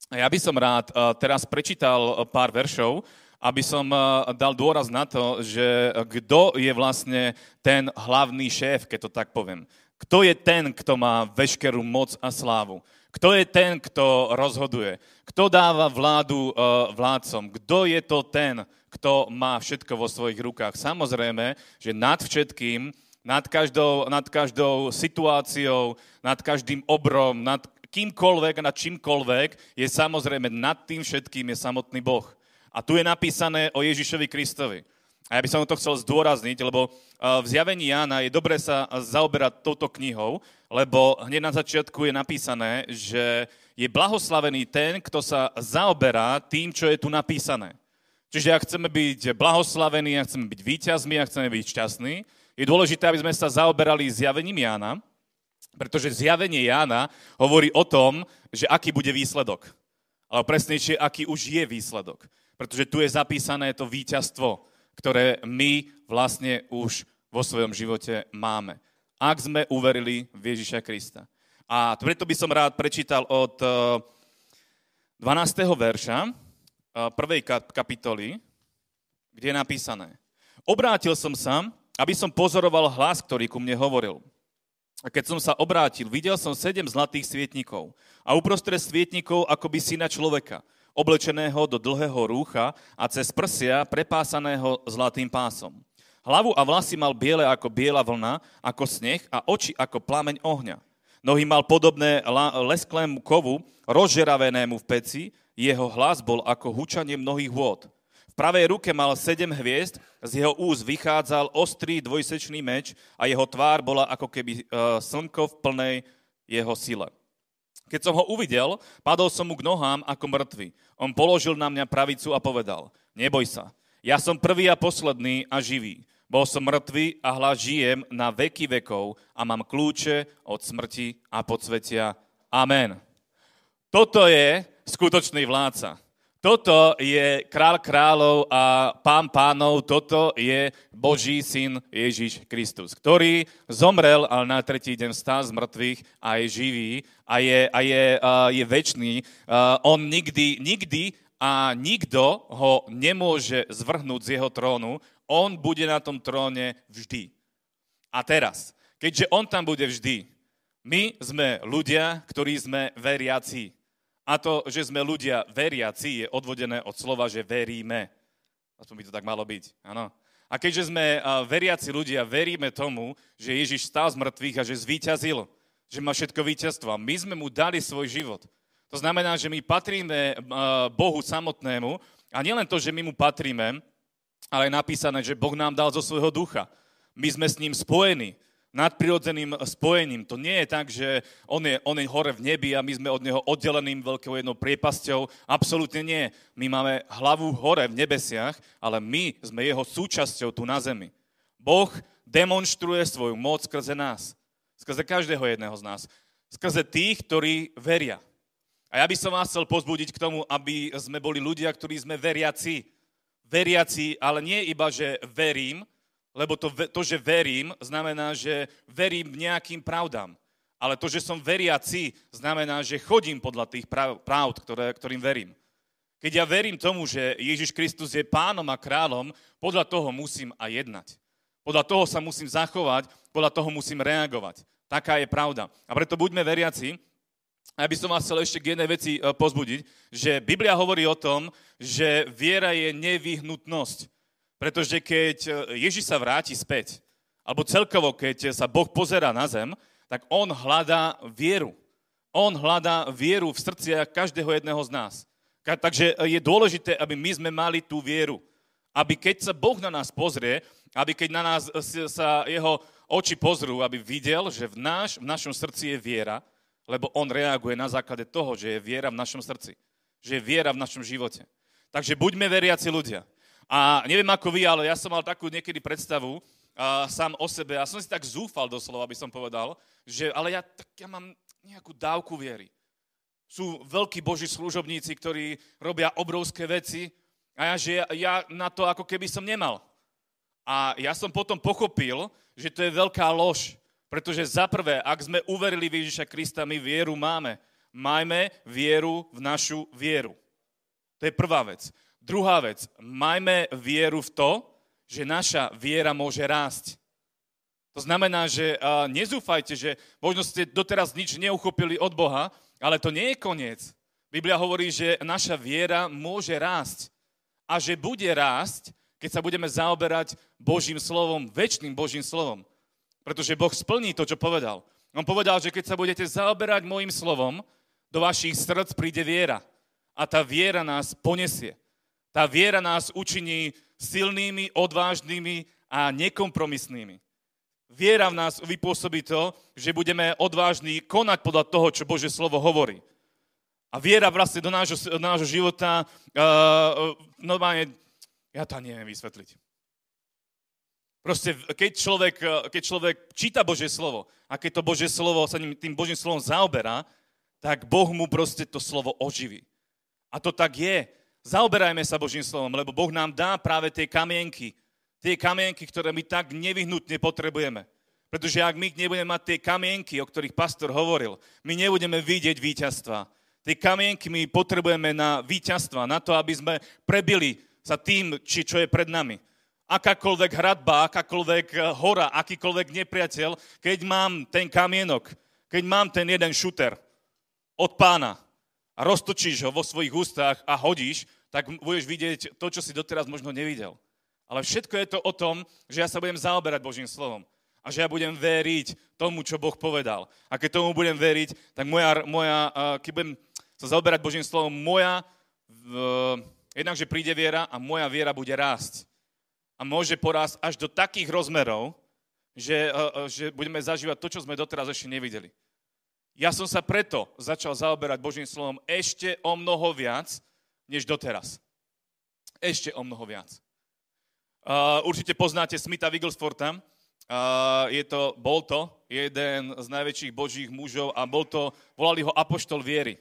A ja by som rád teraz prečítal pár veršov, aby som eh, dal dôraz na to, že kto je vlastne ten hlavný šéf, keď to tak poviem. Kto je ten, kto má veškerú moc a slávu? Kto je ten, kto rozhoduje? Kto dáva vládu uh, vládcom? Kto je to ten, kto má všetko vo svojich rukách? Samozrejme, že nad všetkým, nad každou, nad každou situáciou, nad každým obrom, nad kýmkoľvek, nad čímkoľvek, je samozrejme nad tým všetkým je samotný Boh. A tu je napísané o Ježišovi Kristovi. A ja by som to chcel zdôrazniť, lebo v zjavení Jána je dobré sa zaoberať touto knihou, lebo hneď na začiatku je napísané, že je blahoslavený ten, kto sa zaoberá tým, čo je tu napísané. Čiže ak chceme byť blahoslavení, ak chceme byť víťazmi, ak chceme byť šťastní, je dôležité, aby sme sa zaoberali zjavením Jána, pretože zjavenie Jána hovorí o tom, že aký bude výsledok. Ale presnejšie, aký už je výsledok pretože tu je zapísané to víťazstvo, ktoré my vlastne už vo svojom živote máme. Ak sme uverili v Ježiša Krista. A preto by som rád prečítal od 12. Eh, verša eh, prvej kapitoly, kde je napísané. Obrátil som sa, aby som pozoroval hlas, ktorý ku mne hovoril. A keď som sa obrátil, videl som sedem zlatých svietnikov a uprostred svietnikov akoby syna človeka – oblečeného do dlhého rúcha a cez prsia prepásaného zlatým pásom. Hlavu a vlasy mal biele ako biela vlna, ako sneh a oči ako plameň ohňa. Nohy mal podobné lesklému kovu, rozžeravenému v peci, jeho hlas bol ako hučanie mnohých vôd. V pravej ruke mal sedem hviezd, z jeho úz vychádzal ostrý dvojsečný meč a jeho tvár bola ako keby e, slnko v plnej jeho sile. Keď som ho uvidel, padol som mu k nohám ako mŕtvy. On položil na mňa pravicu a povedal, neboj sa, ja som prvý a posledný a živý. Bol som mŕtvý a hľa žijem na veky vekov a mám kľúče od smrti a podsvetia. Amen. Toto je skutočný vládca. Toto je král kráľov a pán pánov, toto je Boží syn Ježiš Kristus, ktorý zomrel, ale na tretí deň stál z mŕtvych a je živý a je, a je, uh, je väčší. On nikdy, nikdy a nikto ho nemôže zvrhnúť z jeho trónu. On bude na tom tróne vždy. A teraz, keďže on tam bude vždy, my sme ľudia, ktorí sme veriaci. A to, že sme ľudia veriaci, je odvodené od slova, že veríme. Aspoň by to tak malo byť, áno. A keďže sme veriaci ľudia, veríme tomu, že Ježiš stál z mŕtvych a že zvíťazil, že má všetko víťazstvo. A my sme mu dali svoj život. To znamená, že my patríme Bohu samotnému a nielen to, že my mu patríme, ale je napísané, že Boh nám dal zo svojho ducha. My sme s ním spojení nadprirodzeným spojením. To nie je tak, že on je, on je hore v nebi a my sme od neho oddeleným veľkou jednou priepasťou. Absolútne nie. My máme hlavu hore v nebesiach, ale my sme jeho súčasťou tu na zemi. Boh demonstruje svoju moc skrze nás. Skrze každého jedného z nás. Skrze tých, ktorí veria. A ja by som vás chcel pozbudiť k tomu, aby sme boli ľudia, ktorí sme veriaci. Veriaci, ale nie iba, že verím, lebo to, to, že verím, znamená, že verím nejakým pravdám. Ale to, že som veriaci, znamená, že chodím podľa tých pravd, ktoré, ktorým verím. Keď ja verím tomu, že Ježiš Kristus je pánom a kráľom, podľa toho musím aj jednať. Podľa toho sa musím zachovať, podľa toho musím reagovať. Taká je pravda. A preto buďme veriaci. Ja by som vás chcel ešte k jednej veci e, pozbudiť, že Biblia hovorí o tom, že viera je nevyhnutnosť. Pretože keď e, Ježiš sa vráti späť, alebo celkovo, keď sa Boh pozera na zem, tak on hľadá vieru. On hľadá vieru v srdciach každého jedného z nás. Takže je dôležité, aby my sme mali tú vieru. Aby keď sa Boh na nás pozrie, aby keď na nás sa jeho oči pozrú, aby videl, že v, náš, v našom srdci je viera, lebo on reaguje na základe toho, že je viera v našom srdci. Že je viera v našom živote. Takže buďme veriaci ľudia. A neviem ako vy, ale ja som mal takú niekedy predstavu, uh, sám o sebe a som si tak zúfal doslova, aby som povedal, že ale ja, tak ja mám nejakú dávku viery. Sú veľkí boží služobníci, ktorí robia obrovské veci a ja, že ja, ja na to ako keby som nemal. A ja som potom pochopil, že to je veľká lož. Pretože za prvé, ak sme uverili v Ježiša Krista, my vieru máme. Majme vieru v našu vieru. To je prvá vec. Druhá vec, majme vieru v to, že naša viera môže rásť. To znamená, že nezúfajte, že možno ste doteraz nič neuchopili od Boha, ale to nie je koniec. Biblia hovorí, že naša viera môže rásť. A že bude rásť, keď sa budeme zaoberať Božím slovom, väčšným Božím slovom. Pretože Boh splní to, čo povedal. On povedal, že keď sa budete zaoberať môjim slovom, do vašich srdc príde viera. A tá viera nás ponesie. Tá viera nás učiní silnými, odvážnymi a nekompromisnými. Viera v nás vypôsobí to, že budeme odvážni konať podľa toho, čo Bože slovo hovorí. A viera vlastne do nášho, do nášho života, uh, normálne, ja to neviem vysvetliť. Proste, keď človek, keď človek číta Božie slovo a keď to Božie slovo sa tým Božím slovom zaoberá, tak Boh mu proste to slovo oživí. A to tak je. Zaoberajme sa Božím slovom, lebo Boh nám dá práve tie kamienky, tie kamienky, ktoré my tak nevyhnutne potrebujeme. Pretože ak my nebudeme mať tie kamienky, o ktorých pastor hovoril, my nebudeme vidieť víťazstva. Tie kamienky my potrebujeme na víťazstva, na to, aby sme prebili sa tým, či čo je pred nami. Akákoľvek hradba, akákoľvek eh, hora, akýkoľvek nepriateľ, keď mám ten kamienok, keď mám ten jeden šuter od pána a roztočíš ho vo svojich ústach a hodíš, tak budeš vidieť to, čo si doteraz možno nevidel. Ale všetko je to o tom, že ja sa budem zaoberať Božím slovom. A že ja budem veriť tomu, čo Boh povedal. A keď tomu budem veriť, tak moja, moja keď budem sa zaoberať Božím slovom, moja, jednakže príde viera a moja viera bude rásť. A môže porásť až do takých rozmerov, že, že budeme zažívať to, čo sme doteraz ešte nevideli. Ja som sa preto začal zaoberať Božím slovom ešte o mnoho viac, než doteraz. Ešte o mnoho viac. Uh, určite poznáte Smitha Wigglesforta. Uh, je to, bol to jeden z najväčších božích mužov a bol to, volali ho apoštol viery.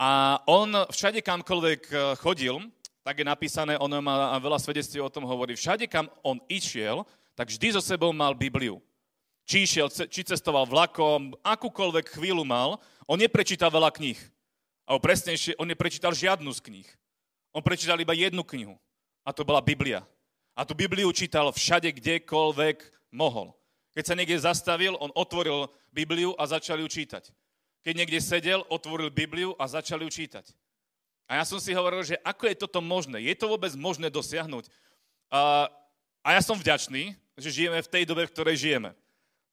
A on všade kamkoľvek e, chodil, tak je napísané, on má veľa svedectví o tom hovorí, všade kam on išiel, tak vždy so sebou mal Bibliu. Či išiel, či cestoval vlakom, akúkoľvek chvíľu mal, on neprečítal veľa kníh. A presnejšie, on neprečítal žiadnu z kníh. On prečítal iba jednu knihu. A to bola Biblia. A tú Bibliu čítal všade, kdekoľvek mohol. Keď sa niekde zastavil, on otvoril Bibliu a začal ju čítať. Keď niekde sedel, otvoril Bibliu a začal ju čítať. A ja som si hovoril, že ako je toto možné? Je to vôbec možné dosiahnuť? A, ja som vďačný, že žijeme v tej dobe, v ktorej žijeme.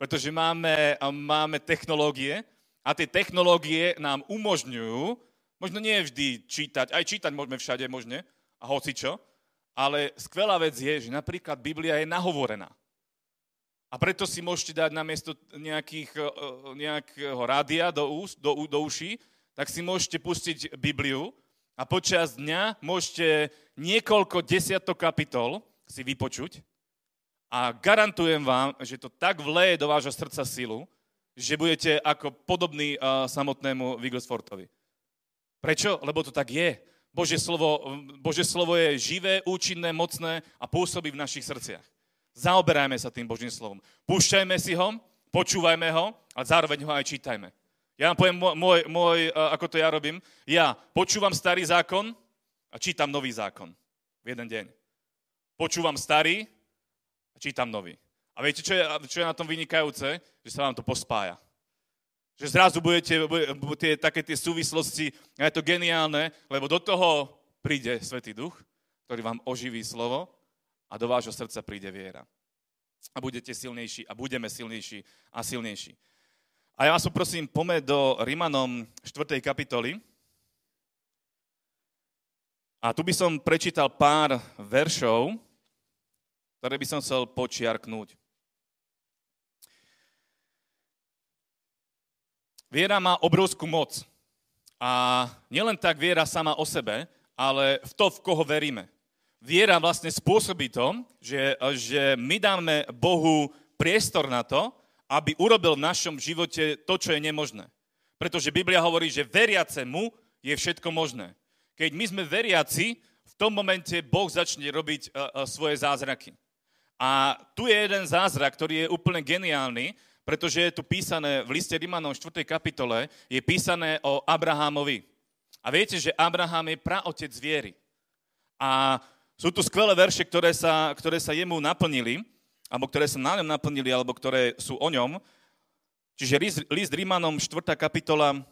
Pretože máme, máme technológie a tie technológie nám umožňujú Možno nie vždy čítať, aj čítať môžeme všade možne, a hoci čo, ale skvelá vec je, že napríklad Biblia je nahovorená. A preto si môžete dať namiesto nejakých, e, nejakého rádia do, úst, do, do uší, tak si môžete pustiť Bibliu a počas dňa môžete niekoľko desiatok kapitol si vypočuť a garantujem vám, že to tak vleje do vášho srdca silu, že budete ako podobný uh, samotnému Wigglesfortovi. Prečo? Lebo to tak je. Božie slovo, Božie slovo je živé, účinné, mocné a pôsobí v našich srdciach. Zaoberajme sa tým Božím slovom. Púšťajme si ho počúvajme ho, ale zároveň ho aj čítajme. Ja vám poviem môj, môj, ako to ja robím. Ja počúvam starý zákon a čítam nový zákon v jeden deň. Počúvam starý a čítam nový. A viete, čo je, čo je na tom vynikajúce? Že sa vám to pospája. Že zrazu budete, budete také tie súvislosti, a je to geniálne, lebo do toho príde Svetý Duch, ktorý vám oživí slovo a do vášho srdca príde viera. A budete silnejší a budeme silnejší a silnejší. A ja vás poprosím, poďme do Rimanom 4. kapitoly. A tu by som prečítal pár veršov, ktoré by som chcel počiarknúť. Viera má obrovskú moc. A nielen tak viera sama o sebe, ale v to, v koho veríme. Viera vlastne spôsobí to, že, že my dáme Bohu priestor na to, aby urobil v našom živote to, čo je nemožné. Pretože Biblia hovorí, že veriacemu je všetko možné. Keď my sme veriaci, v tom momente Boh začne robiť uh, uh, svoje zázraky. A tu je jeden zázrak, ktorý je úplne geniálny, pretože je tu písané v liste Rimanom 4. kapitole, je písané o Abrahamovi. A viete, že Abraham je praotec viery. A sú tu skvelé verše, ktoré sa, ktoré sa jemu naplnili alebo ktoré sa na ňom naplnili, alebo ktoré sú o ňom. Čiže list, Rímanom, 4. kapitola,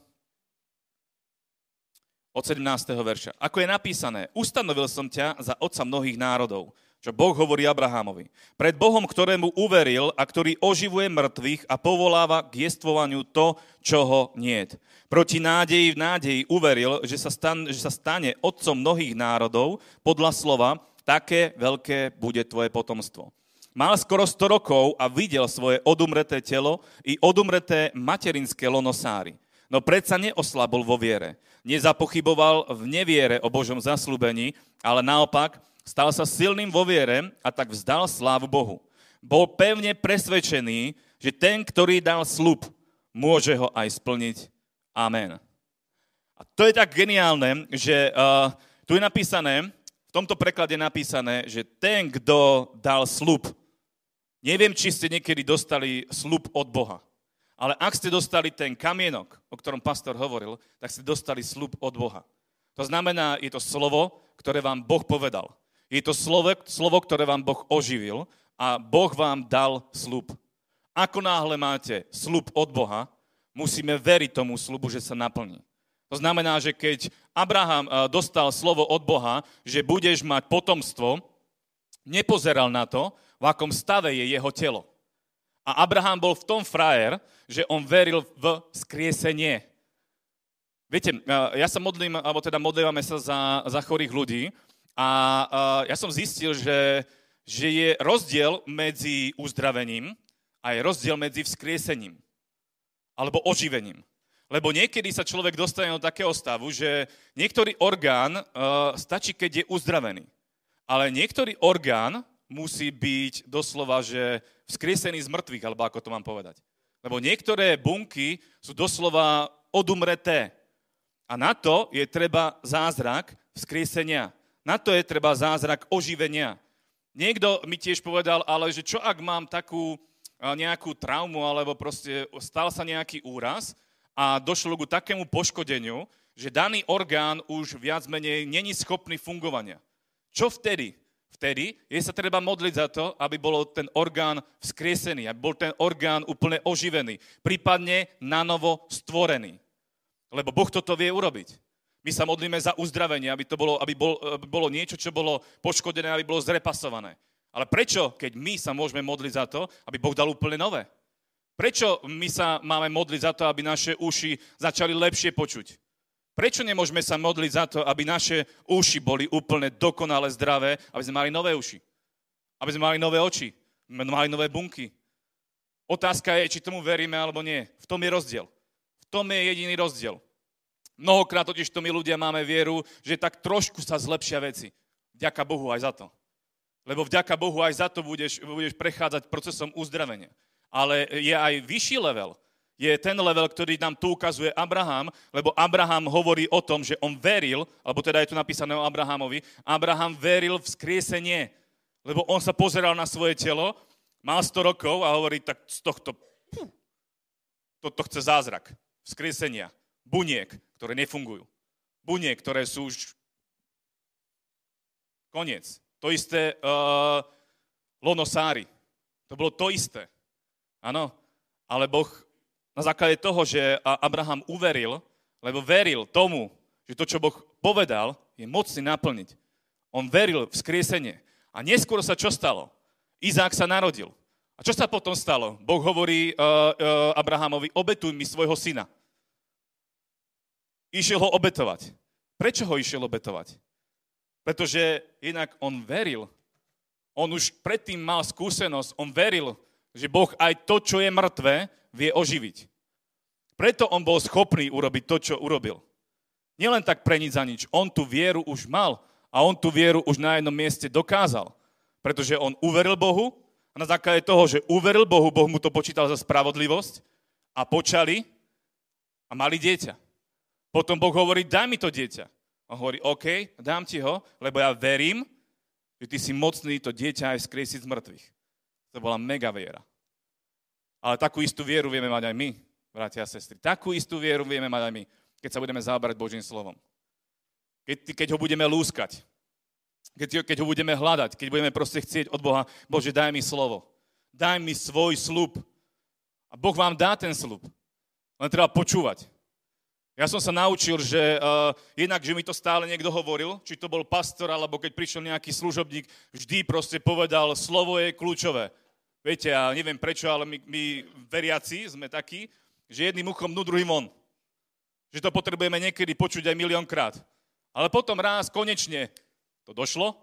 od 17. verša. Ako je napísané, ustanovil som ťa za otca mnohých národov, čo Boh hovorí Abrahamovi. Pred Bohom, ktorému uveril a ktorý oživuje mŕtvych a povoláva k jestvovaniu to, čo ho niet. Proti nádeji v nádeji uveril, že sa, stan, že sa stane otcom mnohých národov podľa slova, také veľké bude tvoje potomstvo. Mal skoro 100 rokov a videl svoje odumreté telo i odumreté materinské lonosáry. No predsa neoslabol vo viere. Nezapochyboval v neviere o Božom zaslúbení, ale naopak stal sa silným vo viere a tak vzdal slávu Bohu. Bol pevne presvedčený, že ten, ktorý dal slub, môže ho aj splniť. Amen. A to je tak geniálne, že uh, tu je napísané, v tomto preklade je napísané, že ten, kto dal slub, Neviem, či ste niekedy dostali slub od Boha. Ale ak ste dostali ten kamienok, o ktorom pastor hovoril, tak ste dostali slub od Boha. To znamená, je to slovo, ktoré vám Boh povedal. Je to slovo, slovo, ktoré vám Boh oživil a Boh vám dal slub. Ako náhle máte slub od Boha, musíme veriť tomu slubu, že sa naplní. To znamená, že keď Abraham eh, dostal slovo od Boha, že budeš mať potomstvo, nepozeral na to, v akom stave je jeho telo. A Abraham bol v tom frajer, že on veril v skriesenie. Viete, ja sa modlím, alebo teda modlívame sa za, za chorých ľudí a ja som zistil, že, že je rozdiel medzi uzdravením a je rozdiel medzi vzkriesením alebo oživením. Lebo niekedy sa človek dostane do takého stavu, že niektorý orgán uh, stačí, keď je uzdravený. Ale niektorý orgán musí byť doslova, že vzkriesený z mŕtvych, alebo ako to mám povedať. Lebo niektoré bunky sú doslova odumreté. A na to je treba zázrak vzkriesenia. Na to je treba zázrak oživenia. Niekto mi tiež povedal, ale že čo ak mám takú nejakú traumu, alebo proste stal sa nejaký úraz a došlo ku takému poškodeniu, že daný orgán už viac menej není schopný fungovania. Čo vtedy? Vtedy je sa treba modliť za to, aby bol ten orgán vzkriesený, aby bol ten orgán úplne oživený, prípadne na novo stvorený. Lebo Boh toto vie urobiť. My sa modlíme za uzdravenie, aby to bolo, aby bol, aby bolo niečo, čo bolo poškodené, aby bolo zrepasované. Ale prečo, keď my sa môžeme modliť za to, aby Boh dal úplne nové? Prečo my sa máme modliť za to, aby naše uši začali lepšie počuť? Prečo nemôžeme sa modliť za to, aby naše uši boli úplne dokonale zdravé, aby sme mali nové uši? Aby sme mali nové oči, mali nové bunky? Otázka je, či tomu veríme alebo nie. V tom je rozdiel. V tom je jediný rozdiel. Mnohokrát totiž to my ľudia máme vieru, že tak trošku sa zlepšia veci. Vďaka Bohu aj za to. Lebo vďaka Bohu aj za to budeš, budeš prechádzať procesom uzdravenia. Ale je aj vyšší level je ten level, ktorý nám tu ukazuje Abraham, lebo Abraham hovorí o tom, že on veril, alebo teda je tu napísané o Abrahamovi, Abraham veril v skriesenie, lebo on sa pozeral na svoje telo, mal 100 rokov a hovorí, tak z tohto Toto chce zázrak. Vzkriesenia. Buniek, ktoré nefungujú. Buniek, ktoré sú už... Koniec. To isté uh, lonosári. To bolo to isté. Áno. Ale Boh na základe toho, že Abraham uveril, lebo veril tomu, že to, čo Boh povedal, je mocný naplniť. On veril v skriesenie. A neskôr sa čo stalo? Izák sa narodil. A čo sa potom stalo? Boh hovorí uh, uh, Abrahamovi, obetuj mi svojho syna. Išiel ho obetovať. Prečo ho išiel obetovať? Pretože inak on veril. On už predtým mal skúsenosť, on veril, že Boh aj to, čo je mŕtve, vie oživiť. Preto on bol schopný urobiť to, čo urobil. Nielen tak pre nič za nič. On tú vieru už mal a on tú vieru už na jednom mieste dokázal. Pretože on uveril Bohu a na základe toho, že uveril Bohu, Boh mu to počítal za spravodlivosť a počali a mali dieťa. Potom Boh hovorí, daj mi to dieťa. On hovorí, OK, dám ti ho, lebo ja verím, že ty si mocný to dieťa aj skriesiť z mŕtvych. To bola mega viera. Ale takú istú vieru vieme mať aj my, bratia a sestry. Takú istú vieru vieme mať aj my, keď sa budeme zaoberať Božím slovom. Keď, keď ho budeme lúskať, keď, keď ho budeme hľadať, keď budeme proste chcieť od Boha, Bože, daj mi slovo. Daj mi svoj slub. A Boh vám dá ten slub. Len treba počúvať. Ja som sa naučil, že uh, jednak, že mi to stále niekto hovoril, či to bol pastor, alebo keď prišiel nejaký služobník, vždy proste povedal, slovo je kľúčové. Viete, ja neviem prečo, ale my, my veriaci sme takí, že jedným uchom dnu, druhým von. Že to potrebujeme niekedy počuť aj miliónkrát. Ale potom raz konečne to došlo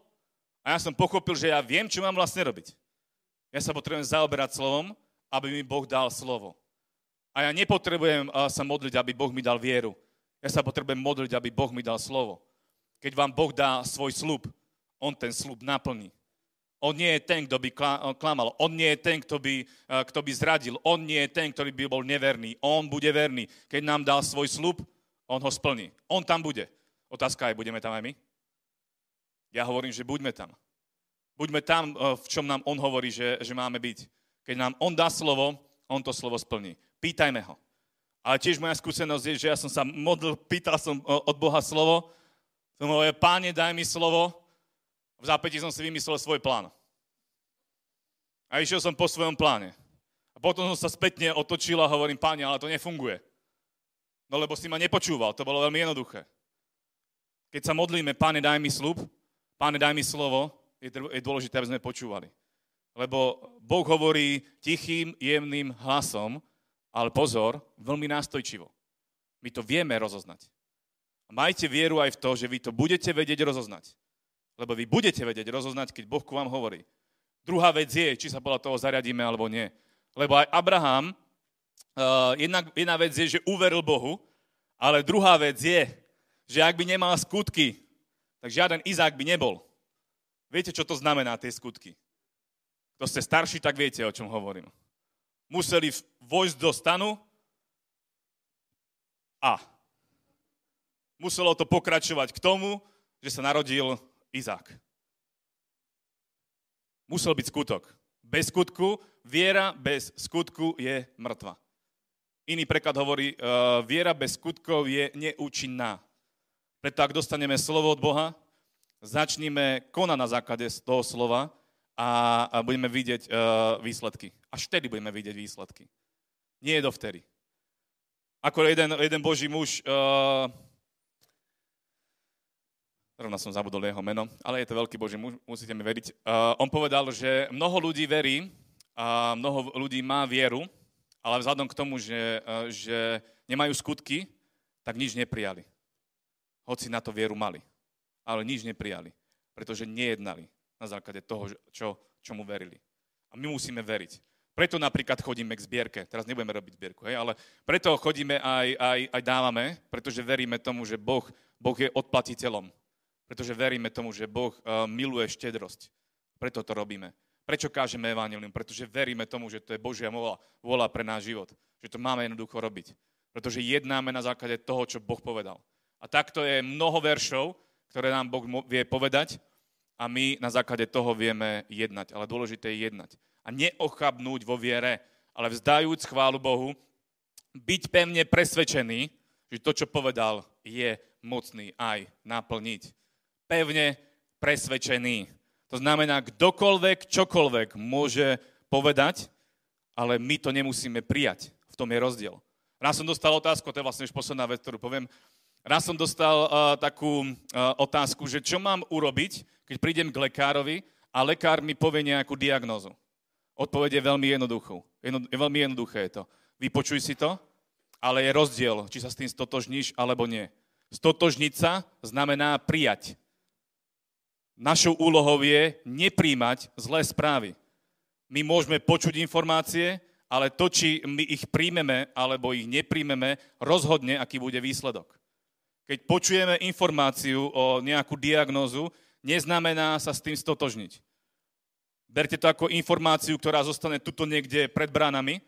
a ja som pochopil, že ja viem, čo mám vlastne robiť. Ja sa potrebujem zaoberať slovom, aby mi Boh dal slovo. A ja nepotrebujem sa modliť, aby Boh mi dal vieru. Ja sa potrebujem modliť, aby Boh mi dal slovo. Keď vám Boh dá svoj slub, On ten slub naplní. On nie je ten, kto by klamal. On nie je ten, kto by, kto by zradil. On nie je ten, ktorý by bol neverný. On bude verný. Keď nám dal svoj slub, on ho splní. On tam bude. Otázka je, budeme tam aj my? Ja hovorím, že buďme tam. Buďme tam, eh, v čom nám On hovorí, že, že máme byť. Keď nám On dá slovo, On to slovo splní. Pýtajme ho. Ale tiež moja skúsenosť je, že ja som sa modlil, pýtal som eh, od Boha slovo, som hovoril, páne, daj mi slovo, v zápäti som si vymyslel svoj plán. A išiel som po svojom pláne. A potom som sa spätne otočil a hovorím, páne, ale to nefunguje. No lebo si ma nepočúval, to bolo veľmi jednoduché. Keď sa modlíme, páne, daj mi slub, Páne, daj mi slovo, je, dôležité, aby sme počúvali. Lebo Boh hovorí tichým, jemným hlasom, ale pozor, veľmi nástojčivo. My to vieme rozoznať. Majte vieru aj v to, že vy to budete vedieť rozoznať. Lebo vy budete vedieť rozoznať, keď Boh ku vám hovorí. Druhá vec je, či sa podľa toho zariadíme alebo nie. Lebo aj Abraham, uh, jedna, jedna vec je, že uveril Bohu, ale druhá vec je, že ak by nemal skutky, tak žiaden Izák by nebol. Viete, čo to znamená, tie skutky? Kto ste starší, tak viete, o čom hovorím. Museli vojsť do stanu a muselo to pokračovať k tomu, že sa narodil Izák. Musel byť skutok. Bez skutku, viera bez skutku je mŕtva. Iný preklad hovorí, uh, viera bez skutkov je neúčinná. Preto ak dostaneme slovo od Boha, začníme konať na základe toho slova a, a budeme vidieť uh, výsledky. Až vtedy budeme vidieť výsledky. Nie je dovtedy. Ako jeden, jeden boží muž, uh, rovno som zabudol jeho meno, ale je to veľký boží muž, musíte mi veriť. Uh, on povedal, že mnoho ľudí verí a mnoho ľudí má vieru, ale vzhľadom k tomu, že, uh, že nemajú skutky, tak nič neprijali hoci na to vieru mali. Ale nič neprijali, pretože nejednali na základe toho, čo, čomu verili. A my musíme veriť. Preto napríklad chodíme k zbierke. Teraz nebudeme robiť zbierku, hej, ale preto chodíme aj, aj, aj dávame, pretože veríme tomu, že boh, boh je odplatiteľom. Pretože veríme tomu, že Boh uh, miluje štedrosť. Preto to robíme. Prečo kážeme evanilium? Pretože veríme tomu, že to je Božia vola, vola pre náš život. Že to máme jednoducho robiť. Pretože jednáme na základe toho, čo Boh povedal. A takto je mnoho veršov, ktoré nám Boh vie povedať a my na základe toho vieme jednať. Ale dôležité je jednať. A neochabnúť vo viere ale vzdajúc chválu Bohu, byť pevne presvedčený, že to, čo povedal, je mocný aj naplniť. Pevne presvedčený. To znamená, kdokoľvek, čokoľvek môže povedať, ale my to nemusíme prijať. V tom je rozdiel. Raz som dostal otázku, to je vlastne už posledná vec, ktorú poviem. Raz som dostal uh, takú uh, otázku, že čo mám urobiť, keď prídem k lekárovi a lekár mi povie nejakú diagnózu. Odpoveď je veľmi jednoduchú. Jedno, je veľmi jednoduché je to. Vypočuj si to, ale je rozdiel, či sa s tým stotožníš alebo nie. Stotožniť sa znamená prijať. Našou úlohou je nepríjmať zlé správy. My môžeme počuť informácie, ale to, či my ich príjmeme alebo ich nepríjmeme, rozhodne, aký bude výsledok. Keď počujeme informáciu o nejakú diagnózu, neznamená sa s tým stotožniť. Berte to ako informáciu, ktorá zostane tuto niekde pred bránami.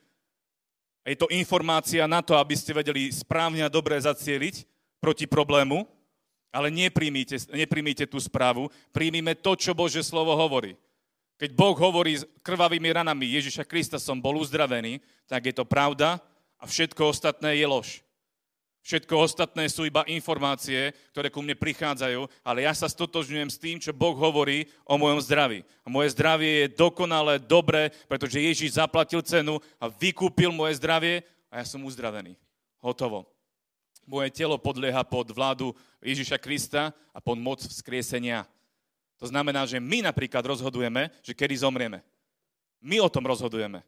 Je to informácia na to, aby ste vedeli správne a dobre zacieliť proti problému, ale nepríjmite, nepríjmite tú správu, príjmime to, čo Bože slovo hovorí. Keď Boh hovorí s krvavými ranami Ježiša Krista som bol uzdravený, tak je to pravda a všetko ostatné je lož. Všetko ostatné sú iba informácie, ktoré ku mne prichádzajú, ale ja sa stotožňujem s tým, čo Boh hovorí o mojom zdraví. A moje zdravie je dokonale dobré, pretože Ježiš zaplatil cenu a vykúpil moje zdravie a ja som uzdravený. Hotovo. Moje telo podlieha pod vládu Ježiša Krista a pod moc vzkriesenia. To znamená, že my napríklad rozhodujeme, že kedy zomrieme. My o tom rozhodujeme.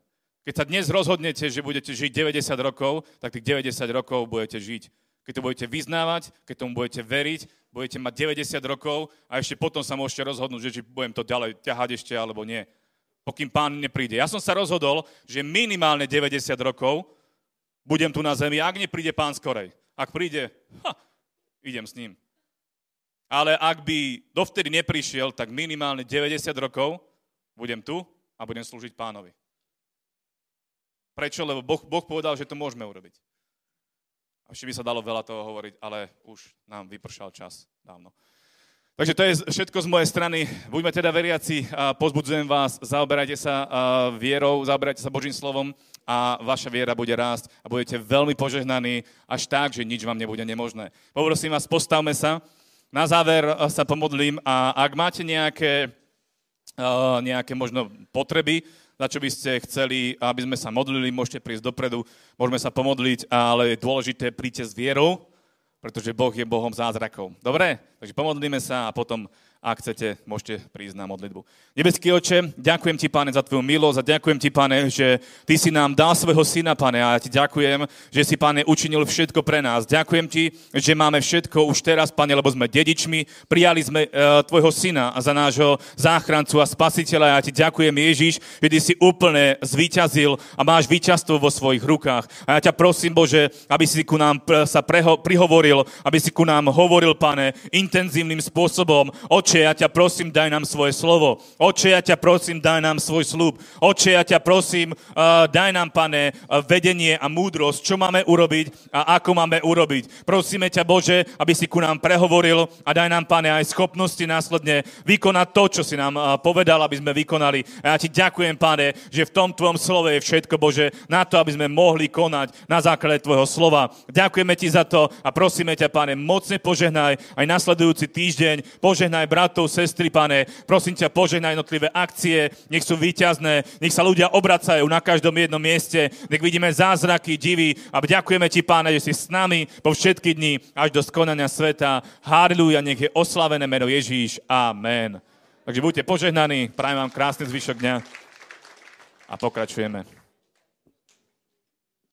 Keď sa dnes rozhodnete, že budete žiť 90 rokov, tak tých 90 rokov budete žiť. Keď to budete vyznávať, keď tomu budete veriť, budete mať 90 rokov a ešte potom sa môžete rozhodnúť, že či budem to ďalej ťahať ešte alebo nie. Pokým pán nepríde. Ja som sa rozhodol, že minimálne 90 rokov budem tu na zemi, ak nepríde pán skorej. Ak príde, ha, idem s ním. Ale ak by dovtedy neprišiel, tak minimálne 90 rokov budem tu a budem slúžiť pánovi. Prečo? Lebo boh, boh povedal, že to môžeme urobiť. A ešte by sa dalo veľa toho hovoriť, ale už nám vypršal čas dávno. Takže to je všetko z mojej strany. Buďme teda veriaci a pozbudzujem vás, zaoberajte sa vierou, zaoberajte sa Božím slovom a vaša viera bude rásť a budete veľmi požehnaní až tak, že nič vám nebude nemožné. Poprosím vás, postavme sa. Na záver sa pomodlím a ak máte nejaké, nejaké možno potreby, za čo by ste chceli, aby sme sa modlili, môžete prísť dopredu, môžeme sa pomodliť, ale je dôležité príďte s vierou, pretože Boh je Bohom zázrakov. Dobre? Takže pomodlíme sa a potom ak chcete, môžete prísť na modlitbu. Nebeský oče, ďakujem ti, pane, za tvoju milosť a ďakujem ti, pane, že ty si nám dal svojho syna, pane, a ja ti ďakujem, že si, pane, učinil všetko pre nás. Ďakujem ti, že máme všetko už teraz, pane, lebo sme dedičmi, prijali sme uh, tvojho syna za nášho záchrancu a spasiteľa. Ja ti ďakujem, Ježiš, že ty si úplne zvíťazil a máš víťazstvo vo svojich rukách. A ja ťa prosím, Bože, aby si ku nám sa preho- prihovoril, aby si ku nám hovoril, pane, intenzívnym spôsobom. Oče, Oče, ja ťa prosím, daj nám svoje slovo. Oče, ja ťa prosím, daj nám svoj slúb. Oče, ja ťa prosím, uh, daj nám, pane, uh, vedenie a múdrosť, čo máme urobiť a ako máme urobiť. Prosíme ťa, Bože, aby si ku nám prehovoril a daj nám, pane, aj schopnosti následne vykonať to, čo si nám uh, povedal, aby sme vykonali. A ja ti ďakujem, pane, že v tom tvojom slove je všetko, Bože, na to, aby sme mohli konať na základe tvojho slova. Ďakujeme ti za to a prosíme ťa, pane, mocne požehnaj aj nasledujúci týždeň. Požehnaj bratov, sestry, pane. Prosím ťa, požehnaj jednotlivé akcie, nech sú výťazné, nech sa ľudia obracajú na každom jednom mieste, nech vidíme zázraky, divy a ďakujeme ti, páne, že si s nami po všetky dni až do skonania sveta. Halleluja, nech je oslavené meno Ježíš. Amen. Takže buďte požehnaní, prajem vám krásny zvyšok dňa a pokračujeme.